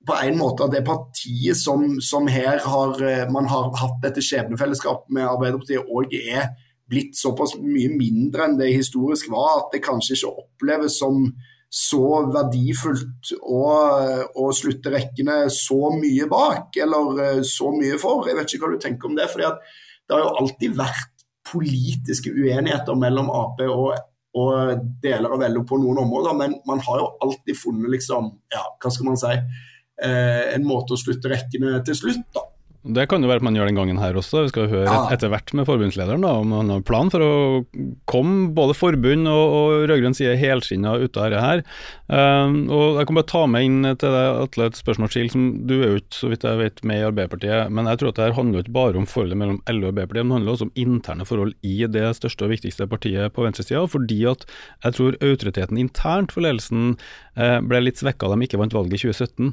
på en måte at det partiet som, som her har, man har hatt dette skjebnefellesskapet med Arbeiderpartiet, òg er blitt såpass mye mindre enn det historisk var, at det kanskje ikke oppleves som så verdifullt å, å slutte rekkene så mye bak, eller eh, så mye for. Jeg vet ikke hva du tenker om det. fordi det har jo alltid vært politiske uenigheter mellom Ap og, og deler av LO på noen områder, men man har jo alltid funnet liksom, ja, hva skal man si, eh, en måte å slutte rekkene til slutt. da. Det kan jo være at man gjør den gangen her også. Vi skal høre ja. etter hvert med forbundslederen da, om han har plan for å komme både forbund og, og rød-grønn side helskinna ut av dette her. Um, og Jeg kan bare ta med inn til deg Atle et spørsmål til. som Du er jo ikke så vidt jeg vet med i Arbeiderpartiet, men jeg tror at det her handler ikke bare om forholdet mellom LO og Arbeiderpartiet, men det handler også om interne forhold i det største og viktigste partiet på venstresida. Fordi at jeg tror autoriteten internt for ledelsen eh, ble litt svekka de ikke vant valget i 2017.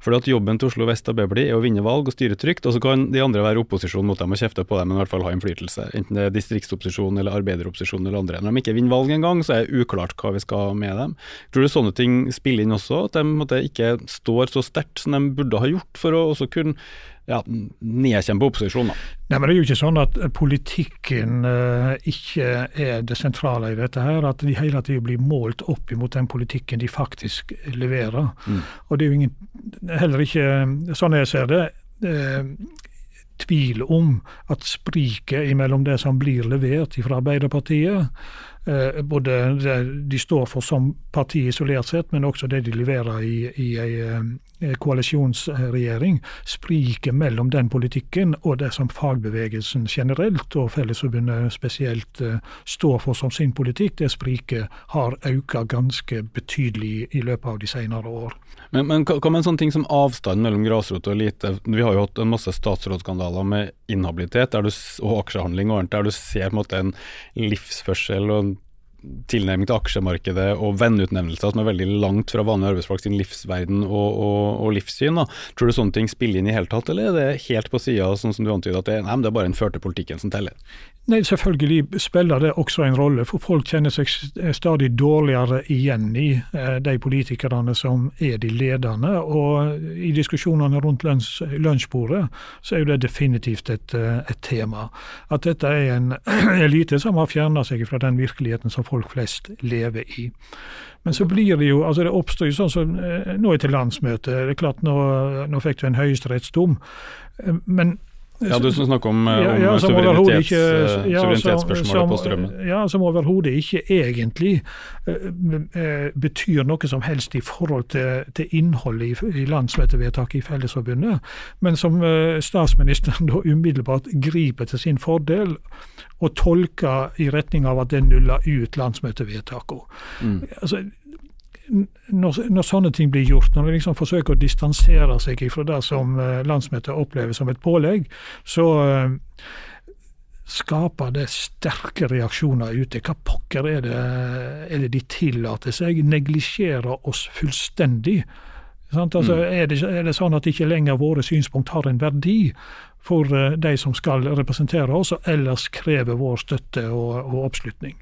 Fordi at jobben til Oslo Vest Arbeiderparti er å vinne valg og styre trygt og så kan de andre være opposisjon mot dem og kjefte på dem, men i hvert fall ha innflytelse. Enten det er distriktsopposisjon eller arbeideropposisjon eller andre. Når de ikke vinner valg engang, så er det uklart hva vi skal med dem. Tror du sånne ting spiller inn også, at de måtte, ikke står så sterkt som de burde ha gjort, for å også kunne ja, nedkjempe opposisjonen. Nei, men Det er jo ikke sånn at politikken uh, ikke er det sentrale i dette. her, At de hele tiden blir målt opp imot den politikken de faktisk leverer. Mm. Og det er jo ingen, heller ikke, sånn jeg ser det, uh, tvil om at spriket mellom det som blir levert fra Arbeiderpartiet Eh, både det de står for som parti isolert sett, men også det de leverer i, i en eh, koalisjonsregjering. Spriket mellom den politikken og det som fagbevegelsen generelt, og Fellesforbundet spesielt, eh, står for som sin politikk, det spriket har økt ganske betydelig i løpet av de senere år. Men, men hva med en sånn ting som avstand mellom grasrot og elite? Vi har jo hatt en masse statsrådsskandaler med inhabilitet og aksjehandling og annet, der du ser på en måte en livsførsel og en tilnærming til aksjemarkedet og venneutnevnelser som er veldig langt fra vanlige arbeidsfolk sin livsverden og, og, og livssyn. Da. Tror du sånne ting spiller inn i hele tatt, eller er det helt på sida, sånn som du antyder, at det, nei, det er bare den førte politikken som teller? Nei, Selvfølgelig spiller det også en rolle, for folk kjenner seg stadig dårligere igjen i eh, de politikerne som er de ledende. Og i diskusjonene rundt lunsjbordet så er jo det definitivt et, eh, et tema. At dette er en elite som har fjerna seg fra den virkeligheten som folk flest lever i. Men så blir det jo altså Det oppstår jo sånn som eh, nå er til landsmøtet. Det er klart Nå, nå fikk du en høyesterettsdom. Men ja, Du snakker om, ja, ja, om suverenitets, ikke, ja, suverenitetsspørsmålet på strømmen. Ja, som overhodet ikke egentlig uh, betyr noe som helst i forhold til, til innholdet i, i landsmøtevedtaket i Fellesforbundet, men som uh, statsministeren da umiddelbart griper til sin fordel og tolker i retning av at det nuller ut landsmøtevedtakene. Mm. Altså, når, når, sånne ting blir gjort, når de liksom forsøker å distansere seg fra det som eh, landsmøtet opplever som et pålegg, så uh, skaper det sterke reaksjoner ute. Hva pokker er det, er det de tillater seg? Neglisjerer oss fullstendig? Altså, mm. er, det, er, det, sånn at ikke lenger våre synspunkt har en verdi for uh, de som skal representere oss, og ellers krever vår støtte og, og oppslutning?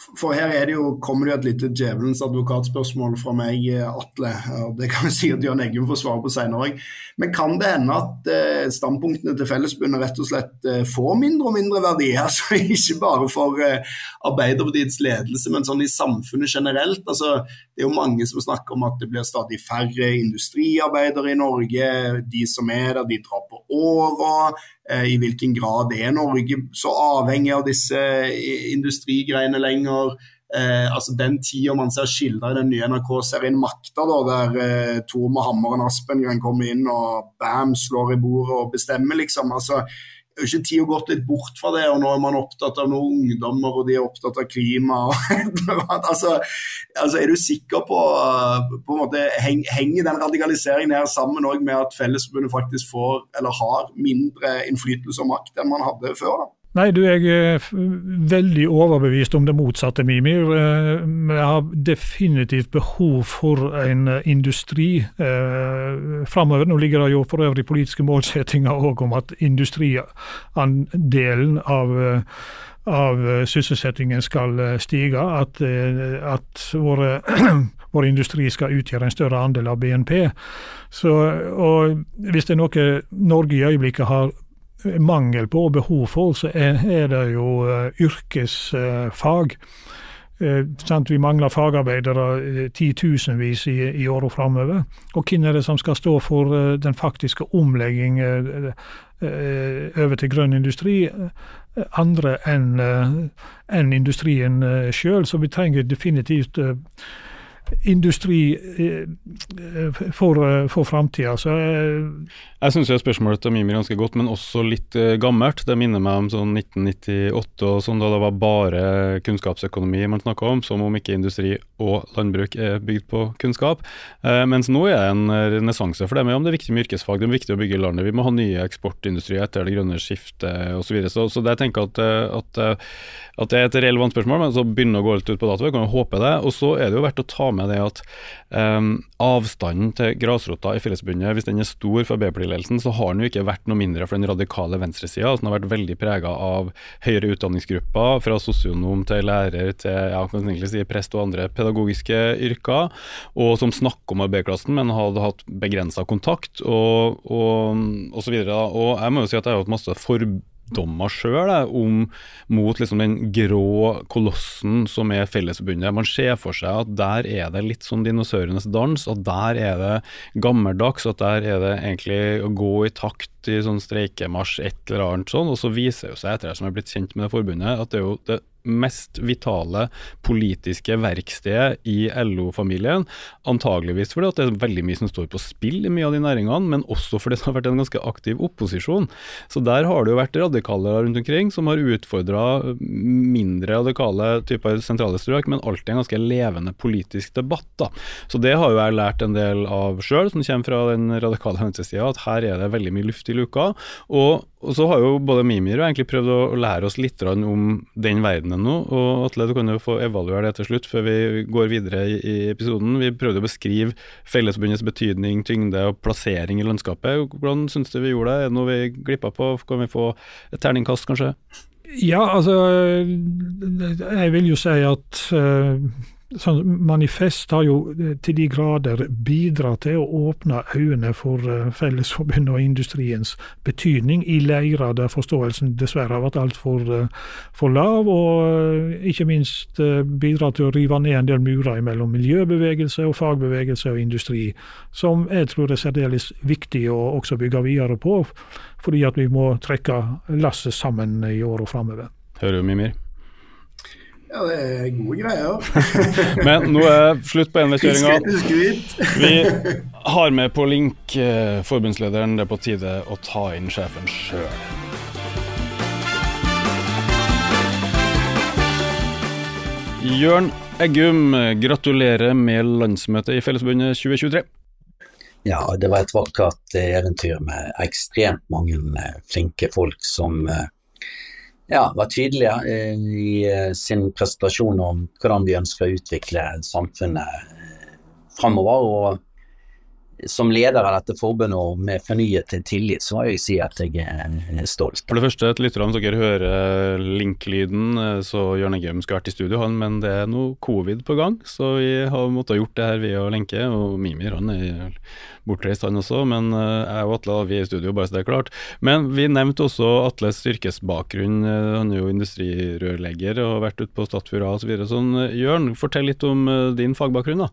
For her er det jo, kommer det jo et lite djevelens advokatspørsmål fra meg, Atle. Det kan vi sikkert Jørn Eggum få svare på senere òg. Men kan det hende at eh, standpunktene til Fellesbundet rett og slett eh, får mindre og mindre verdi? Altså, ikke bare for eh, Arbeiderpartiets ledelse, men sånn i samfunnet generelt. Altså, det er jo mange som snakker om at det blir stadig færre industriarbeidere i Norge. De som er der, de drar på åra. Eh, i hvilken grad er Norge så avhengig av disse eh, industrigreiene lenger. Eh, altså Den tida man ser skildra i den nye NRK-serien Makta, da, der eh, Tor med hammeren Aspengren kommer inn og bam, slår i bordet og bestemmer, liksom. altså er ikke tida gått litt bort fra det, og nå er man opptatt av noen ungdommer, og de er opptatt av klima. altså, altså, Er du sikker på, på en måte, heng, Henger den radikaliseringen her sammen med at Fellesforbundet faktisk får, eller har, mindre innflytelse og makt enn man hadde før? da? Nei, du, jeg er veldig overbevist om det motsatte, Mimir. Eh, vi har definitivt behov for en industri eh, framover. Nå ligger det jo for øvrig politiske målsettinger òg om at industriandelen av, av sysselsettingen skal stige. At, at våre vår industri skal utgjøre en større andel av BNP. Så, og Hvis det er noe Norge i øyeblikket har mangel på og behov for, så er, det jo uh, yrkesfag. Uh, vi mangler fagarbeidere uh, titusenvis i, i åra framover. Og hvem er det som skal stå for den faktiske omlegging over til grønn industri? Andre enn en industrien sjøl. Så vi trenger definitivt industri for, for framtida. Jeg syns spørsmålet til Mimir ganske godt, men også litt gammelt. Det minner meg om sånn 1998 og sånn, da det var bare kunnskapsøkonomi man snakka om, som om ikke industri og landbruk er bygd på kunnskap. Mens nå er det en renessanse for det. med om det er viktig med yrkesfag, det er viktig å bygge landet. Vi må ha nye eksportindustrier etter det grønne skiftet osv. Så, videre. så Så det jeg tenker at, at, at, det er et relevant spørsmål, men så begynner å gå litt ut på dato. Vi kan jo håpe det. Og så er det jo verdt å ta med det at um, avstanden til grasrota i Fellesforbundet, hvis den er stor for Arbeiderpartiledelsen, så har den jo ikke vært noe mindre for den radikale venstresida. Altså, den har vært veldig prega av høyere utdanningsgrupper, fra sosionom til lærer til ja, kan egentlig si prest og andre pedagogiske yrker, og som snakker om arbeiderklassen, men hadde hatt begrensa kontakt, og, og, og så videre. Og jeg må jo si at jeg har hatt masse fordommer sjøl mot liksom den grå kolossen som er Fellesforbundet. Man ser for seg at der er det litt sånn dinosaurenes dans, og der er det gammeldags, at der er det egentlig å gå i takt i sånn streikemarsj, et eller annet sånn. Og så viser det seg, etter det som er blitt kjent med det forbundet, at det er jo det mest vitale politiske verkstedet i LO-familien. Antageligvis fordi det er veldig mye som står på spill i mye av de næringene, men også fordi det har vært en ganske aktiv opposisjon. Så der har det jo vært radikale rundt omkring som har utfordra mindre radikale typer sentrale strøk, men alltid en ganske levende politisk debatt. da. Så det har jo jeg lært en del av sjøl, som kommer fra den radikale venstresida, at her er det veldig mye luft i uka. og og så har jo både Mimir og egentlig prøvd å lære oss litt om den verdenen nå. Og Atle, du kan jo få evaluere det til slutt, før vi går videre i, i episoden. Vi prøvde å beskrive Fellesforbundets betydning, tyngde og plassering i landskapet. Hvordan syns du vi gjorde det? Er det noe vi glippa på? Kan vi få et terningkast, kanskje? Ja, altså Jeg vil jo si at uh sånn manifest har jo eh, til de grader bidratt til å åpne øynene for eh, Fellesforbundet og industriens betydning i leirer der forståelsen dessverre har vært altfor eh, for lav, og ikke minst bidratt til å rive ned en del murer mellom miljøbevegelse og fagbevegelse og industri, som jeg tror er særdeles viktig å også bygge videre på, fordi at vi må trekke lasset sammen i åra framover. Hører du, Mimir? Ja, det er gode greier. Men nå er slutt på enveiskjøringa. Vi har med på link eh, forbundslederen. Det er på tide å ta inn sjefen sjøl. Jørn Eggum, gratulerer med landsmøtet i Fellesforbundet 2023. Ja, det var et vakkert eventyr med ekstremt mange eh, flinke folk som eh, ja, var tydelige i eh, sin presentasjon om hvordan vi ønsker å utvikle samfunnet eh, framover. Og som leder av dette forbundet og med fornyet tillit, så må jeg si at jeg er stolt. For det første, til lytterne, dere hører link-lyden, så Jørn Eggum skulle vært i studio, han, men det er noe covid på gang, så vi har måttet gjort det her via lenke. Og Mimir han er bortreist, han også, men jeg og Atle vi er i studio, bare så det er klart. Men vi nevnte også Atles yrkesbakgrunn. Han er jo industrirørlegger og har vært ute på Statfjord osv. Så sånn, Jørn, fortell litt om din fagbakgrunn, da.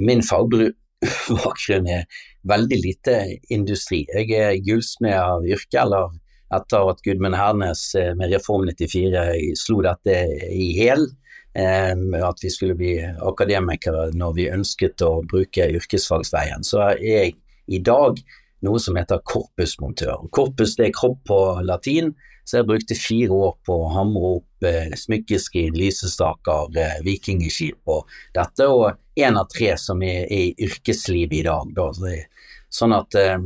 Min fagbakgrunn bakgrunn er veldig lite industri. Jeg er gullsmed av yrke, eller etter at Gudmund Hernes eh, med Reform 94 slo dette i hjel. Eh, at vi skulle bli akademikere når vi ønsket å bruke yrkesfagsveien. Så er jeg i dag noe som heter korpusmontør. Korpus det er kropp på latin, så jeg brukte fire år på å hamre opp eh, smykkeskrin, lysestaker, eh, vikingskip og dette, og én av tre som er, er i yrkeslivet i dag. Da. Så det, sånn at eh,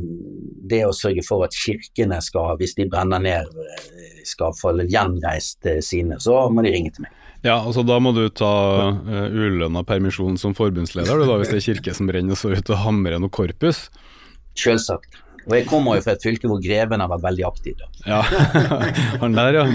det å sørge for at kirkene skal, hvis de brenner ned, eh, skal få gjenreist eh, sine, så må de ringe til meg. Ja, altså Da må du ta uh, ulønna permisjon som forbundsleder, du da, hvis det er kirke som brenner, så ut og hamre noe korpus? Selvsagt. Og jeg kommer jo fra et fylke hvor greven har vært veldig aktiv. Da. Ja, han der ja.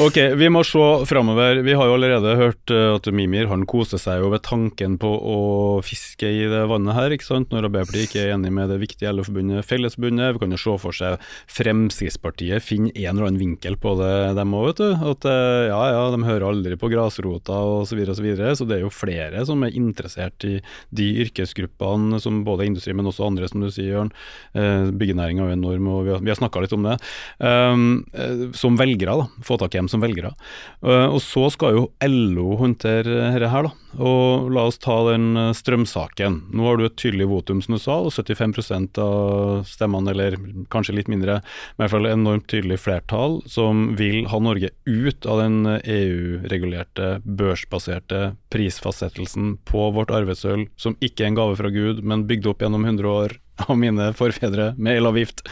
Ok, vi må se framover. Vi har jo allerede hørt eh, at Mimir han koser seg jo ved tanken på å fiske i det vannet her, ikke sant. Når Arbeiderpartiet ikke er enig med det viktige LO-forbundet Fellesforbundet. Vi kan jo se for seg Fremskrittspartiet finne en eller annen vinkel på det, dem òg, vet du. At eh, ja ja, de hører aldri på grasrota osv. Så, videre, og så, videre. så det er jo flere som er interessert i de yrkesgruppene, som både industri, men også andre, som du sier, Jørn. Eh, Byggenæringa er enorm, og vi har, vi snakka litt om det. Um, som velgere, da. Få tak i dem som velgere. Uh, og så skal jo LO håndtere dette her, da. Og la oss ta den eh, strømsaken. Nå har du et tydelig votum, som du sa, og 75% av stemmene, eller kanskje litt mindre, men i hvert fall enormt tydelig flertall, som vil ha Norge ut av den EU-regulerte, børsbaserte prisfastsettelsen på vårt arvesølv, som ikke er en gave fra Gud, men bygd opp gjennom 100 år av mine forfedre med elavgift,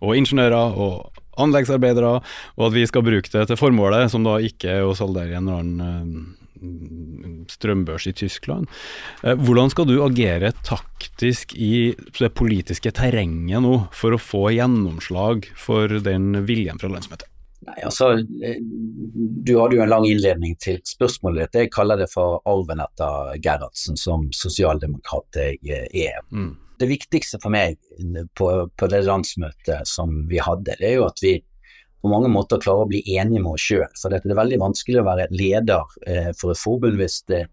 og ingeniører og anleggsarbeidere, og at vi skal bruke det til formålet, som da ikke er å saldere en eller annen strømbørs i Tyskland. Eh, hvordan skal du agere taktisk i det politiske terrenget nå for å få gjennomslag for den viljen fra landsmøtet? Nei, altså, eh, Du hadde jo en lang innledning til spørsmålet ditt. Jeg kaller det for arven etter Gerhardsen som sosialdemokrat jeg er. Mm. Det viktigste for meg på, på, det landsmøtet som vi hadde, det er jo at vi på mange måter klarer å bli enige med oss sjøl. For det er veldig vanskelig å være leder eh, for et forbund hvis det,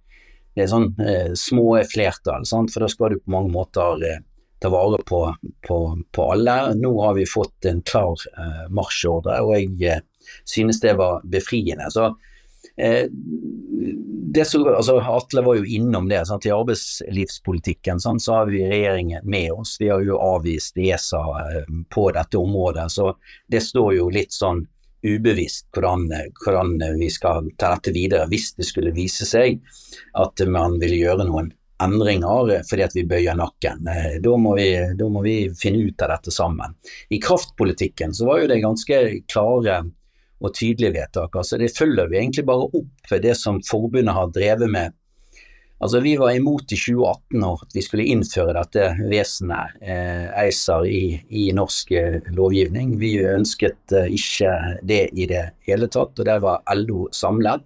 det er sånn eh, små flertall. Sant? For da skal du på mange måter eh, ta vare på, på, på, alle. Nå har vi fått en klar eh, marsjordre, og jeg eh, synes det var befriende. Så så, altså, Atle var jo innom det. Sant? I arbeidslivspolitikken sant, så har vi regjeringen med oss. Vi har jo avvist ESA eh, på dette området. Så det står jo litt sånn ubevisst hvordan, hvordan vi skal ta dette videre hvis det skulle vise seg at man vil gjøre noen endringer fordi at vi bøyer nakken. Eh, da må, vi, da må vi finne ut av dette sammen. I kraftpolitikken så var jo det ganske klare og tydelige vedtak. Altså Det følger vi egentlig bare opp det som forbundet har drevet med. Altså Vi var imot i 2018 når vi skulle innføre dette vesenet, eh, ACER, i, i, norsk eh, lovgivning. Vi ønsket eh, ikke det i det hele tatt, og der var LO samlet.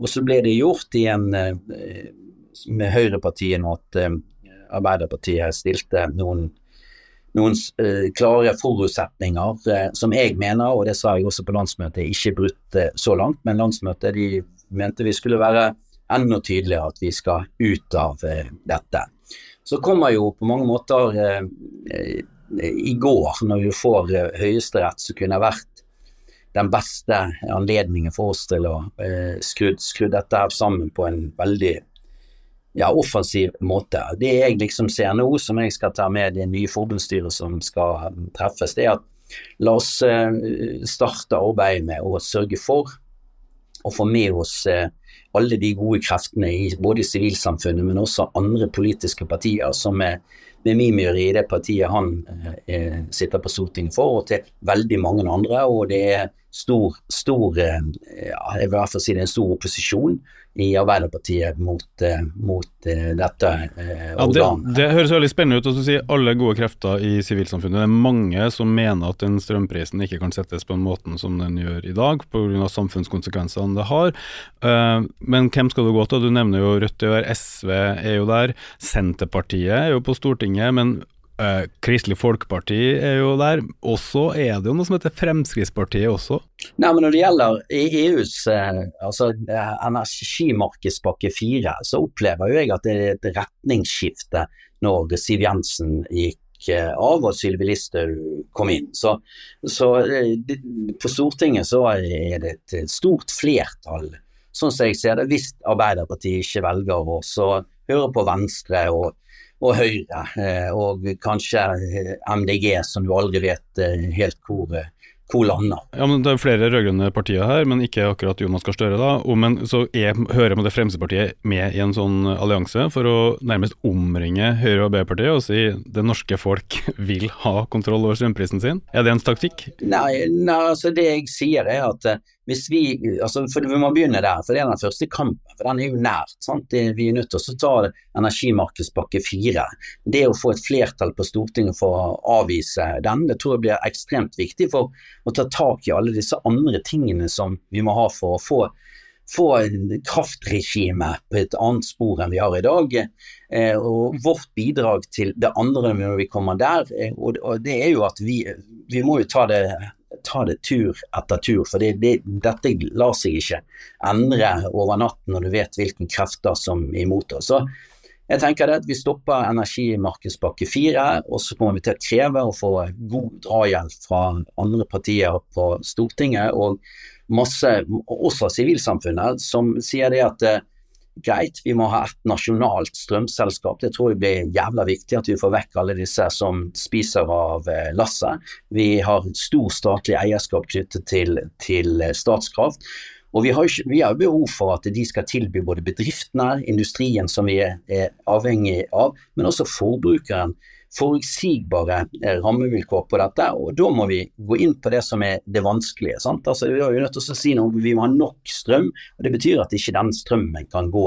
Og så ble det gjort igjen eh, med høyrepartiene at eh, Arbeiderpartiet stilte noen noen uh, klare forutsetninger uh, som jeg mener, og det sa jeg også på landsmøtet, ikke brutt uh, så langt, men landsmøtet de mente vi skulle være enda tydeligere at vi skal ut av dette. Så kommer jo på mange måter i går, når vi får Høyesterett, som kunne vært den beste anledningen for oss til å skru, skru dette her sammen på en veldig ja, offensiv måte. Det jeg liksom ser nå, som jeg skal ta med det nye forbundsstyret som skal treffes, det er at la oss eh, starte arbeidet med å sørge for å få med oss eh, alle de gode kreftene i både sivilsamfunnet, men også andre politiske partier, som er med Mimir i det partiet han eh, sitter på Stortinget for, og til veldig mange andre. Og det er stor, stor ja, jeg vil i hvert fall si det er en stor opposisjon i Arbeiderpartiet mot, eh, mot eh, dette eh, ja. Det, det, høres veldig spennende ut å si alle gode krefter i sivilsamfunnet. Det er mange som mener at den strømprisen ikke kan settes på den måten som den gjør i dag, pga. samfunnskonsekvensene det har. Men hvem skal du gå til? Du nevner jo Rødt SV er jo der. Senterpartiet er jo på Stortinget. men Uh, Kristelig Folkeparti er jo der. Og så er det jo noe som heter Fremskrittspartiet også. Nei, men Når det gjelder EUs uh, altså, uh, energimarkedspakke 4, så opplever jo jeg at det er et retningsskifte når Siv Jensen gikk av og Sylvi Listhaug kom inn. Så, så på Stortinget så er det et stort flertall, sånn som jeg ser det, hvis Arbeiderpartiet ikke velger å høre på Venstre og og Høyre, eh, og kanskje eh, MDG, som du aldri vet eh, helt hvor, hvor lander. Ja, men Det er flere rød-grønne partier her, men ikke akkurat Jonas Gahr Støre. da. Og, men så er, hører man det Fremskrittspartiet med i en sånn allianse for å nærmest omringe Høyre og Arbeiderpartiet og si det norske folk vil ha kontroll over strømprisen sin? Er det en taktikk? Nei, nei altså det jeg sier er at hvis vi, altså for Vi må begynne der, for det er den første kampen. for Den er jo nært. sant? Vi er nødt til å ta energimarkedspakke fire. Det å få et flertall på Stortinget for å avvise den, det tror jeg blir ekstremt viktig for å ta tak i alle disse andre tingene som vi må ha for å få få kraftregime på et annet spor enn vi har i dag. Eh, og Vårt bidrag til det andre når vi kommer der, eh, og det er jo at vi, vi må jo ta det ta det tur etter tur. For det, det, dette lar seg ikke endre over natten når du vet hvilke krefter som er imot oss. Så jeg tenker det at Vi stopper energimarkedspakke fire, og så kommer vi til å kreve å få god drahjelp fra andre partier på Stortinget og masse, også sivilsamfunnet, som sier det at eh, greit, vi må ha et nasjonalt strømselskap. Det tror jeg blir jævla viktig, at vi får vekk alle disse som spiser av eh, lasset. Vi har stor statlig eierskap knyttet til, til eh, Statskraft. Og vi har, har, behov for at de skal tilby både bedriftene, industrien som vi er, er avhengig av, men også forbrukeren forutsigbare eh, rammevilkår på dette, og da må vi gå inn på det som er det vanskelige. Sant? Altså, vi er jo nødt til å si noe, vi må ha nok strøm, og det betyr at ikke den strømmen kan gå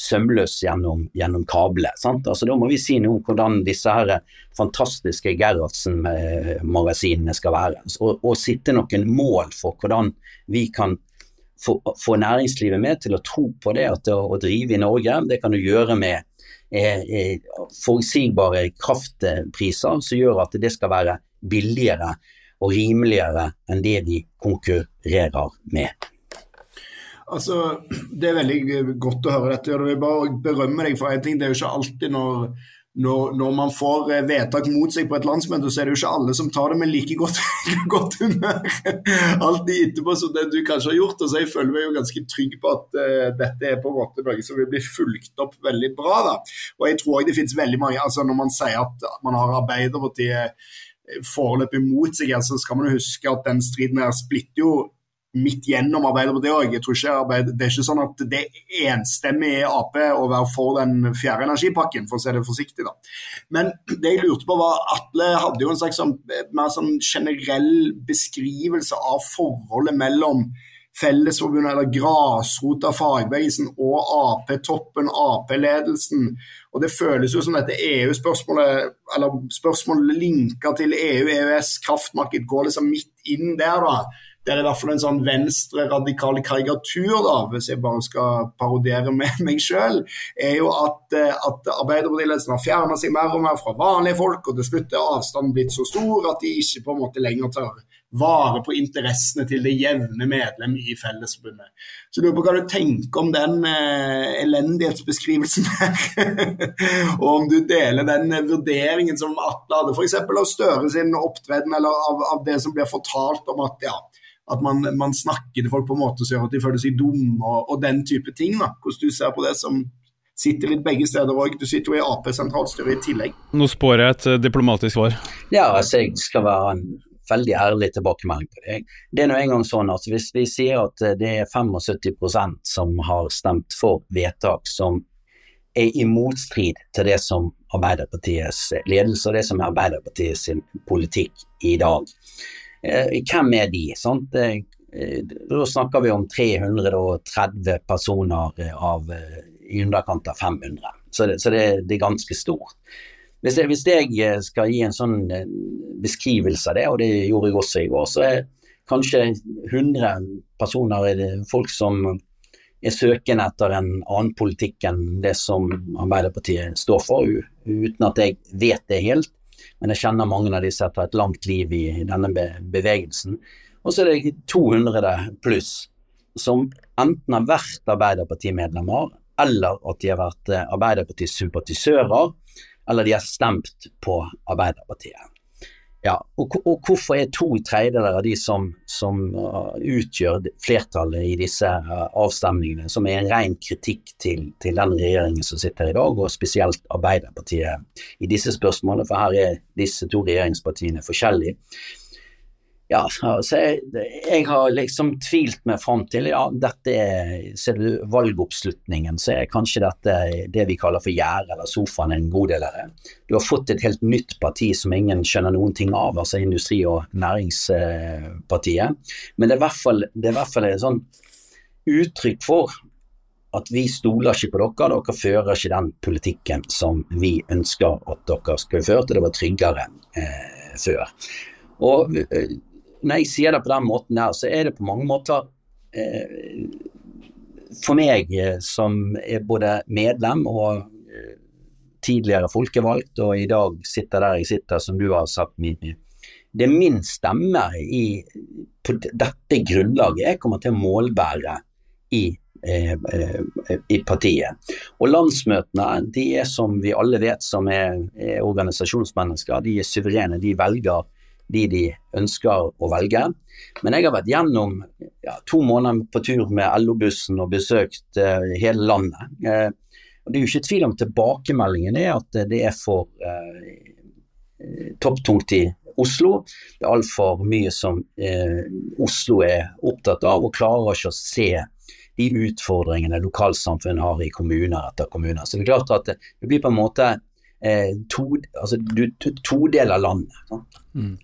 sømløs gjennom, gjennom kablene. Altså, da må vi si noe om hvordan disse her fantastiske Gerhardsen-magasinene skal være, og, og sitte noen mål for hvordan vi kan få, få, næringslivet med til å tro på det at å, å drive i Norge, det kan du gjøre med forutsigbare kraftpriser som gjør at det skal være billigere og rimeligere enn det de konkurrerer med. Altså, Det er veldig godt å høre dette. Jeg vil bare berømme deg for en ting. Det er jo ikke alltid når når, når, man får eh, vedtak mot seg på et landsmøte, så er det jo ikke alle som tar det med like godt, godt humør alltid etterpå som det du kanskje har gjort. og så Jeg føler meg jo ganske trygg på at uh, dette er på en måte noe som vil bli fulgt opp veldig bra. da. Og jeg tror også det finnes veldig mange, altså Når man sier at man har Arbeiderpartiet foreløpig mot seg, så skal man jo huske at den striden her splitter jo midt gjennom Arbeiderpartiet òg. Det er ikke sånn at det er enstemmig i Ap å være for den fjerde energipakken, for å si det forsiktig. da. Men det jeg lurte på var Atle hadde jo en slags sånn, mer sånn generell beskrivelse av forholdet mellom Fellesforbundet eller grasrota, fagbevegelsen og Ap-toppen, Ap-ledelsen. Og Det føles jo som dette EU-spørsmålet, eller spørsmålet linka til EU, EØS, kraftmarked, går liksom midt inn der. da det er i hvert fall en sånn venstre-radikal karikatur, da, hvis jeg bare skal parodiere med meg sjøl, er jo at, eh, at Arbeiderpartiledelsen har fjerna seg mer og mer fra vanlige folk, og til slutt er avstanden blitt så stor at de ikke på en måte lenger tar vare på interessene til det jevne medlem i Fellesforbundet. Så lurer på hva du tenker om den eh, elendighetsbeskrivelsen her. og om du deler den vurderingen som Atle hadde f.eks. av Støre sin opptreden, eller av, av det som blir fortalt om at ja, at man, man, snakker til folk på en måte som gjør at de føler seg dumme, og, og, den type ting. da, Hvordan du ser på det som sitter litt begge steder òg. Du sitter jo i Ap sentralstyret i tillegg. Nå spår jeg et uh, diplomatisk svar. Ja, altså jeg skal være en veldig ærlig tilbakemelding på det. Det er nå engang sånn at hvis vi sier at eh, det er 75% som har stemt for vedtak som er i motstrid til det som Arbeiderpartiets ledelse og det som er Arbeiderpartiets politikk i dag, Eh, hvem er de? Sant? Eh, da snakker vi om 330 personer eh, av i underkant av 500, så det, så det, det er ganske stort. Hvis jeg, hvis jeg, skal gi en sånn beskrivelse av det, og det gjorde jeg også i går, så er kanskje 100 personer er det folk som er søkende etter en annen politikk enn det som Arbeiderpartiet står for, uten at jeg vet det helt. Men jeg kjenner mange av disse etter et langt liv i denne bevegelsen. Og så er det 200 pluss som enten har vært Arbeiderpartimedlemmer, eller at de har vært eh, Arbeiderpartisympatisører, eller de har stemt på Arbeiderpartiet. Ja, og, og, hvorfor er to tredjedeler av de som, som uh, utgjør flertallet i disse uh, avstemningene, som er en ren kritikk til, til, den regjeringen som sitter i dag, og spesielt Arbeiderpartiet? I disse spørsmålene, for her er disse to regjeringspartiene forskjellige, ja, så jeg, jeg, har liksom tvilt meg fram til ja, dette er, ser du valgoppslutningen, så er kanskje dette det vi kaller for gjerdet eller sofaen en god del av det. Du har fått et helt nytt parti som ingen skjønner noen ting av, altså Industri- og Næringspartiet. Men det er i hvert fall, det er hvert fall et sånn uttrykk for at vi stoler ikke på dere, dere fører ikke den politikken som vi ønsker at dere skal føre til, det var tryggere eh, før. Og eh, når jeg sier det på den måten her, så er det på mange måter eh, For meg eh, som er både medlem og eh, tidligere folkevalgt, og i dag sitter der jeg sitter, som du har sagt, Mimi. Det er min stemme i, på dette grunnlaget jeg kommer til å målbære i eh, eh, i partiet. Og landsmøtene de er som vi alle vet som er, er organisasjonsmennesker, de er suverene. De velger de de ønsker å velge. Men jeg har vært gjennom ja, to måneder på tur med LO-bussen og besøkt uh, hele landet. Uh, og Det er jo ikke tvil om tilbakemeldingen er at det er for uh, topptungt i Oslo. Det er altfor mye som Oslo er opptatt av, og klarer ikke å se de utfordringene lokalsamfunnet har i kommuner etter kommuner. Så det er klart at det blir på en måte to, altså, du, todeler landet. Mm.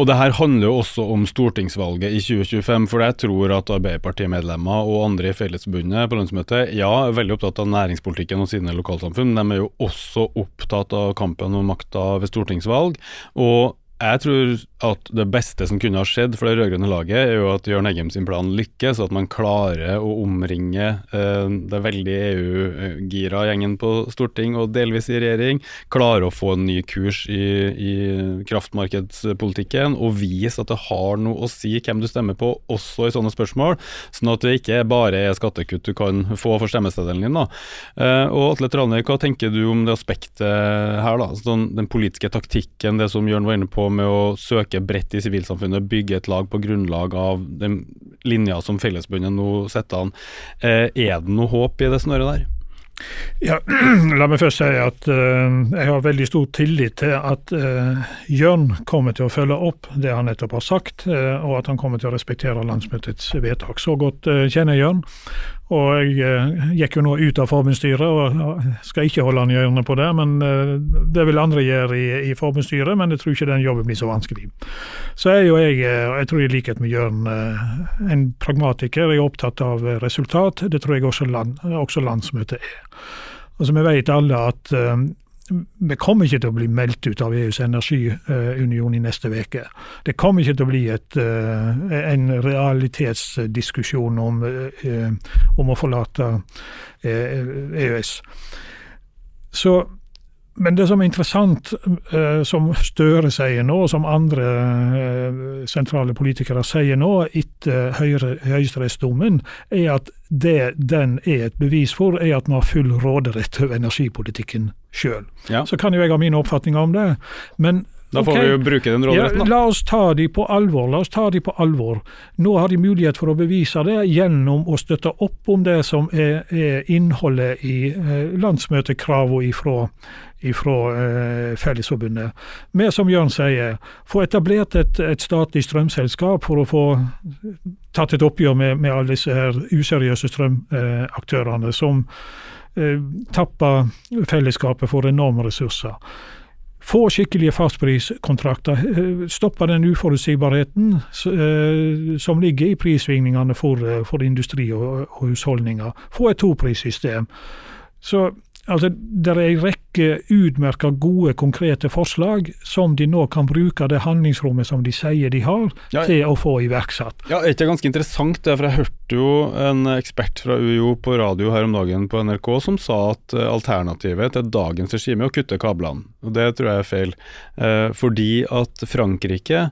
Og det her handler jo også om stortingsvalget i 2025, for jeg tror at Arbeiderpartimedlemmer og andre i Fellesforbundet på landsmøtet ja, er veldig opptatt av næringspolitikken og sine lokalsamfunn, de er jo også opptatt av kampen om makta ved stortingsvalg. og jeg tror at det beste som kunne ha skjedd for det rød-grønne laget, er jo at Jørn Eggem sin plan lykkes, og at man klarer å omringe eh, det veldig EU-gira gjengen på storting og delvis i regjering, klarer å få en ny kurs i, i, kraftmarkedspolitikken og vise at det har noe å si hvem du stemmer på, også i sånne spørsmål, sånn at det ikke bare er skattekutt du kan få for stemmeseddelen din. da. Eh, og Atle Tranøy, hva tenker du om det aspektet her, da? Sånn, den politiske taktikken, det som Jørn var inne på med å søke bredt i sivilsamfunnet, bygge et lag på grunnlag av den linja som Fellesbundet nå setter an. Eh, er det noe håp i det snøret der? Ja, La meg først si at uh, jeg har veldig stor tillit til at uh, Jørn kommer til å følge opp det han nettopp har sagt, uh, og at han kommer til å respektere landsmøtets vedtak. Så godt kjenner jeg Jørn. Og jeg eh, gikk jo nå ut av forbundsstyret, og skal ikke holde han i ørene på det. men eh, Det vil andre gjøre i, i forbundsstyret, men jeg tror ikke den jobben blir så vanskelig. Så er jo jeg, eh, og jeg tror i likhet med Jørn, en pragmatiker. Jeg er opptatt av resultat. Det tror jeg også, land, også landsmøtet er. Som Vi vet alle at vi kommer ikke til å bli meldt ut av EUs energiunion i neste uke. Det kommer ikke til å bli et, eh, en realitetsdiskusjon om, eh, om å forlate EØS. E Så men det som er interessant, eh, som Støre sier nå, og som andre eh, sentrale politikere sier nå etter høyesterettsdommen, er at det den er et bevis for, er at vi har full råderett over energipolitikken sjøl. Ja. Så kan jo jeg ha mine oppfatninger om det, men da får okay. vi jo bruke den råderetten, da. Ja, la oss ta de på alvor. La oss ta de på alvor. Nå har de mulighet for å bevise det gjennom å støtte opp om det som er, er innholdet i eh, landsmøtekravene ifra fra eh, Fellesforbundet. Vi, som Jørn sier, få etablert et, et, statlig strømselskap for å få tatt et oppgjør med, med alle disse her useriøse strømaktørene eh, som eh, tapper fellesskapet for enorme ressurser. Få skikkelige fastpriskontrakter. Eh, stoppe den uforutsigbarheten eh, som ligger i prissvingningene for, eh, industri og, husholdninger. Få et toprissystem. Så Altså, Det er en rekke utmerka gode, konkrete forslag som de nå kan bruke det handlingsrommet som de sier de har, ja, til å få iverksatt. Ja, er ganske interessant for jeg hørte jo en ekspert fra UiO på radio her om dagen på NRK som sa at eh, alternativet til dagens regime er å kutte kablene. Og Det tror jeg er feil, eh, fordi at Frankrike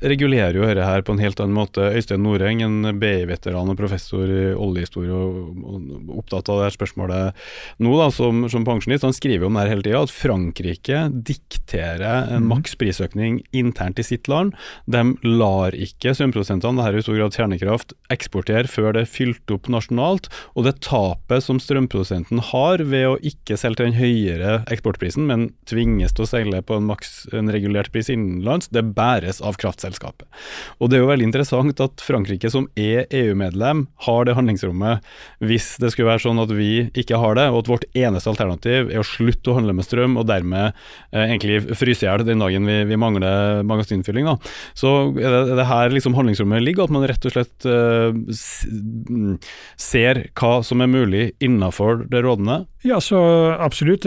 regulerer jo dette her på en helt annen måte. Øystein Noreng, en BI-veteran og professor i oljehistorie og opptatt av det her spørsmålet nå da, som, som pensjonist, han skriver om det her hele tida, at Frankrike dikterer en maksprisøkning maks prisøkning internt i sitt land. De lar ikke strømprodusentene, det her er i stor grad kjernekraft, eksportere før det er fylt opp nasjonalt. Og det tapet som strømprodusenten har ved å ikke selge til den høyere eksportprisen, men tvinges til å seile på en maks en regulert pris innenlands, det bæres av kraft kraftselskapet. Og Det er jo veldig interessant at Frankrike, som er EU-medlem, har det handlingsrommet hvis det skulle være sånn at vi ikke har det, og at vårt eneste alternativ er å slutte å handle med strøm, og dermed eh, egentlig fryse i hjel den dagen vi, vi, mangler magasinfylling. Da. Så er det, er det, her liksom handlingsrommet ligger, at man rett og slett eh, ser hva som er mulig innenfor det rådende? Ja, så absolutt.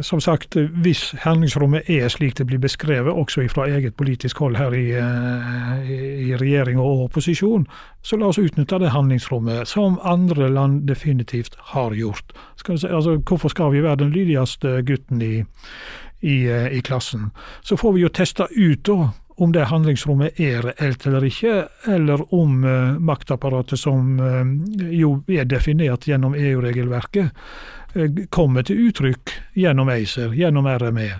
Som sagt, hvis handlingsrommet er slik det blir beskrevet, også fra eget politisk hold her i, eh, i regjering og opposisjon, så la oss utnytte det handlingsrommet, som andre land definitivt har gjort. Skal si, altså, hvorfor skal vi være den lydigste gutten i, i, eh, i klassen? Så får vi jo teste ut da, om det handlingsrommet er reelt eller ikke, eller om uh, maktapparatet som uh, jo er definert gjennom EU-regelverket, uh, kommer til uttrykk gjennom ACER, gjennom RME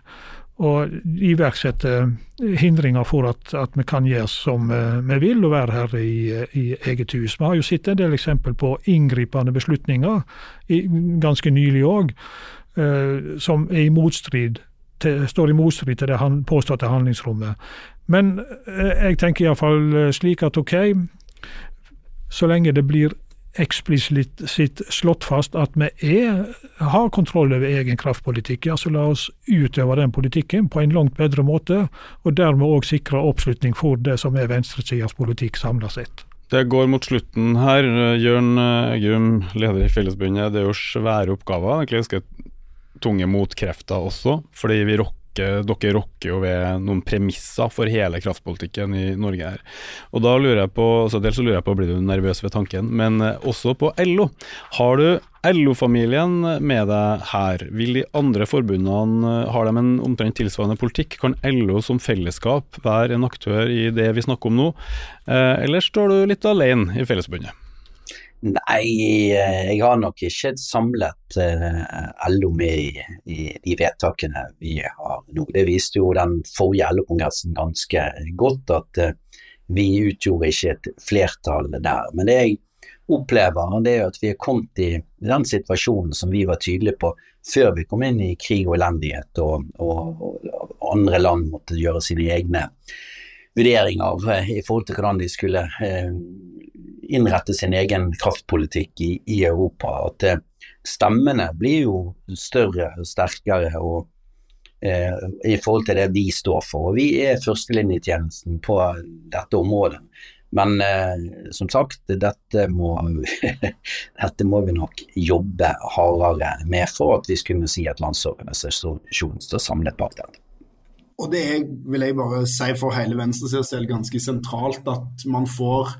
og iverksetter hindringer for at, at, vi kan gjøre som eh, vi vil, og være her i, i, eget hus. Vi har jo sett en del eksempel på inngripende beslutninger, ganske nylig òg, eh, som er i motstrid til, står i motstrid til det han, påståtte handlingsrommet. Men eh, jeg tenker iallfall slik at ok, så lenge det blir eksplisitt slått fast at vi er, har kontroll over egen kraftpolitikk. Ja, så la oss utøve den politikken på en langt bedre måte, og dermed òg sikre oppslutning for det som er venstresidas politikk samla sett. Det går mot slutten her. Jørn Eggum, leder i Fellesbundet. Det er jo svære oppgaver, egentlig ganske tunge motkrefter også, fordi vi rocker dere rokker jo ved noen premisser for hele kraftpolitikken i Norge her. Og da lurer jeg på, altså Dels så lurer jeg på, blir du nervøs ved tanken, men eh, også på LO. Har du LO-familien med deg her? Vil de andre forbundene, eh, har de en omtrent tilsvarende politikk? Kan LO som fellesskap være en aktør i det vi snakker om nå, eh, eller står du litt alene i Fellesbundet? Nei, eh, jeg har nok ikke samlet uh, LO med i, de vedtakene vi har nå. Det viste jo den forrige LO-kongressen ganske godt, at uh, vi utgjorde ikke et flertall der. Men det jeg opplever, det er at vi er kommet i den situasjonen som vi var tydelige på før vi kom inn i krig og elendighet, og, og, og andre land måtte gjøre sine egne vurderinger i forhold til hvordan de skulle eh, innrette sin egen kraftpolitikk i, i Europa. At eh, stemmene blir jo større og sterkere og, eh, i forhold til det vi står for. Og vi er førstelinjetjenesten på dette området. Men eh, som sagt, dette må, dette må, vi nok jobbe hardere med for at vi skulle si at Landsorganisasjonen står samlet bak dette. Og det er, vil jeg bare si for hele venstresida ganske sentralt at man får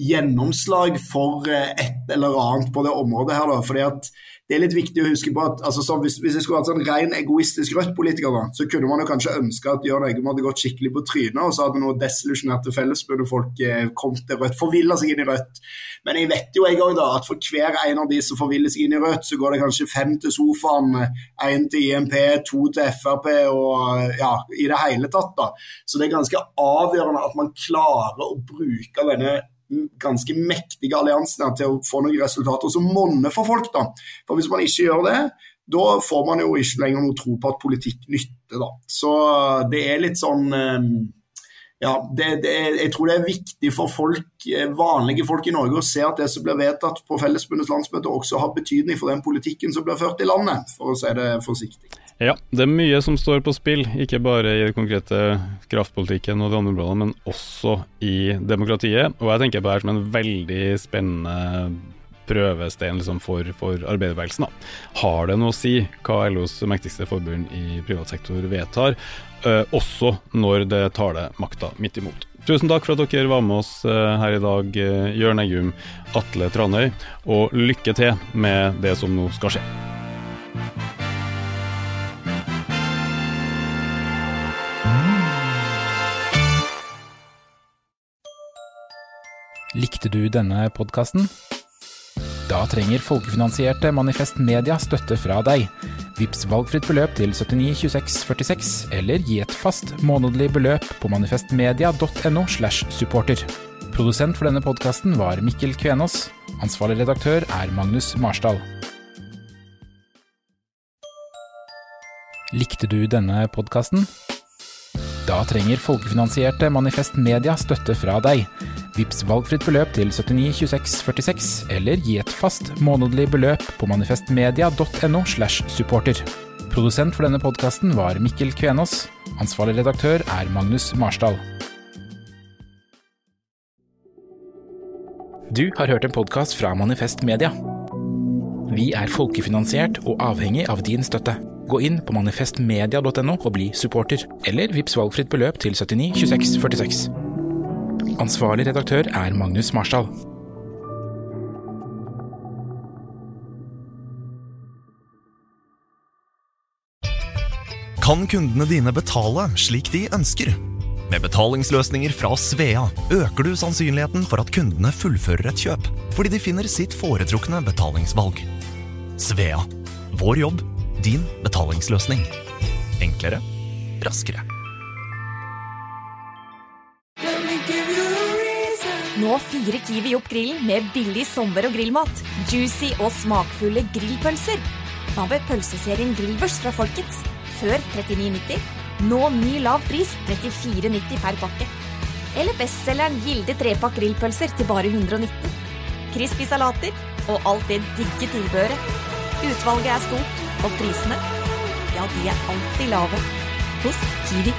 gjennomslag for eh, et eller annet på det området her. da, fordi at det er litt viktig å huske på at altså, så, hvis, hvis, jeg skulle vært sånn ren egoistisk Rødt-politiker, da, så kunne man jo kanskje ønske at Jørn Eggum hadde gått skikkelig på trynet, og så hadde noe desillusjonerte fellesbundet folk eh, kommet til Rødt, forvilla seg inn i Rødt. Men jeg vet jo jeg gang da, at for hver en av de som forviller seg inn i Rødt, så går det kanskje fem til sofaen, én til IMP, to til Frp og ja, i det hele tatt. da. Så det er ganske avgjørende at man klarer å bruke denne ganske mektige alliansene til å få noen resultater som monner for folk. da. For Hvis man ikke gjør det, da får man jo ikke lenger noe tro på at politikk nytter. da. Så det er litt sånn eh, ja, det, det, jeg tror det er viktig for folk, eh, vanlige folk i Norge å se at det som blir vedtatt på Fellesbundets landsmøte, også har betydning for den politikken som blir ført i landet, for å si det forsiktig. Ja, det er mye som står på spill, ikke bare i den konkrete kraftpolitikken og de andre områdene, men også i demokratiet. Og jeg tenker på det her som en veldig spennende prøvestein liksom, for, for arbeiderbevegelsen. Har det noe å si hva LOs mektigste forbund i privat sektor vedtar, eh, også når det tar det makta midt imot? Tusen takk for at dere var med oss uh, her i dag, uh, Jørn Eggum, Atle Tranøy, og lykke til med det som nå skal skje. Likte du denne podkasten? Da trenger folkefinansierte Manifest Media støtte fra deg. Vips valgfritt beløp til 79 26 46, eller gi et fast månedlig beløp på manifestmedia.no. slash supporter. Produsent for denne podkasten var Mikkel Kvenås. Ansvarlig redaktør er Magnus Marsdal. Likte du denne podkasten? Da trenger folkefinansierte Manifest Media støtte fra deg. Vips valgfritt beløp til 79 26 46, eller gi et fast månedlig beløp på manifestmedia.no. slash supporter. Produsent for denne podkasten var Mikkel Kvenås. Ansvarlig redaktør er Magnus Marsdal. Du har hørt en podkast fra Manifest Media. Vi er folkefinansiert og avhengig av din støtte. Gå inn på manifestmedia.no og bli supporter, eller vips valgfritt beløp til 79 26 46. Ansvarlig redaktør er Magnus Marsdal. Kan kundene dine betale slik de ønsker? Med betalingsløsninger fra Svea øker du sannsynligheten for at kundene fullfører et kjøp, fordi de finner sitt foretrukne betalingsvalg. Svea vår jobb din betalingsløsning. Enklere, raskere. Nå fyrer Kiwi opp grillen med billig sommer- og grillmat. Juicy og smakfulle grillpølser. Hva med pølseserien Grillvers fra Folkets? Før 39,90. Nå ny lav pris 34,90 per pakke. Eller bestselgeren Gilde trepakk grillpølser til bare 119. crispy salater og alt det digge tilbehøret. Utvalget er stort, og prisene, ja, de er alltid lave. Hos Kiwi.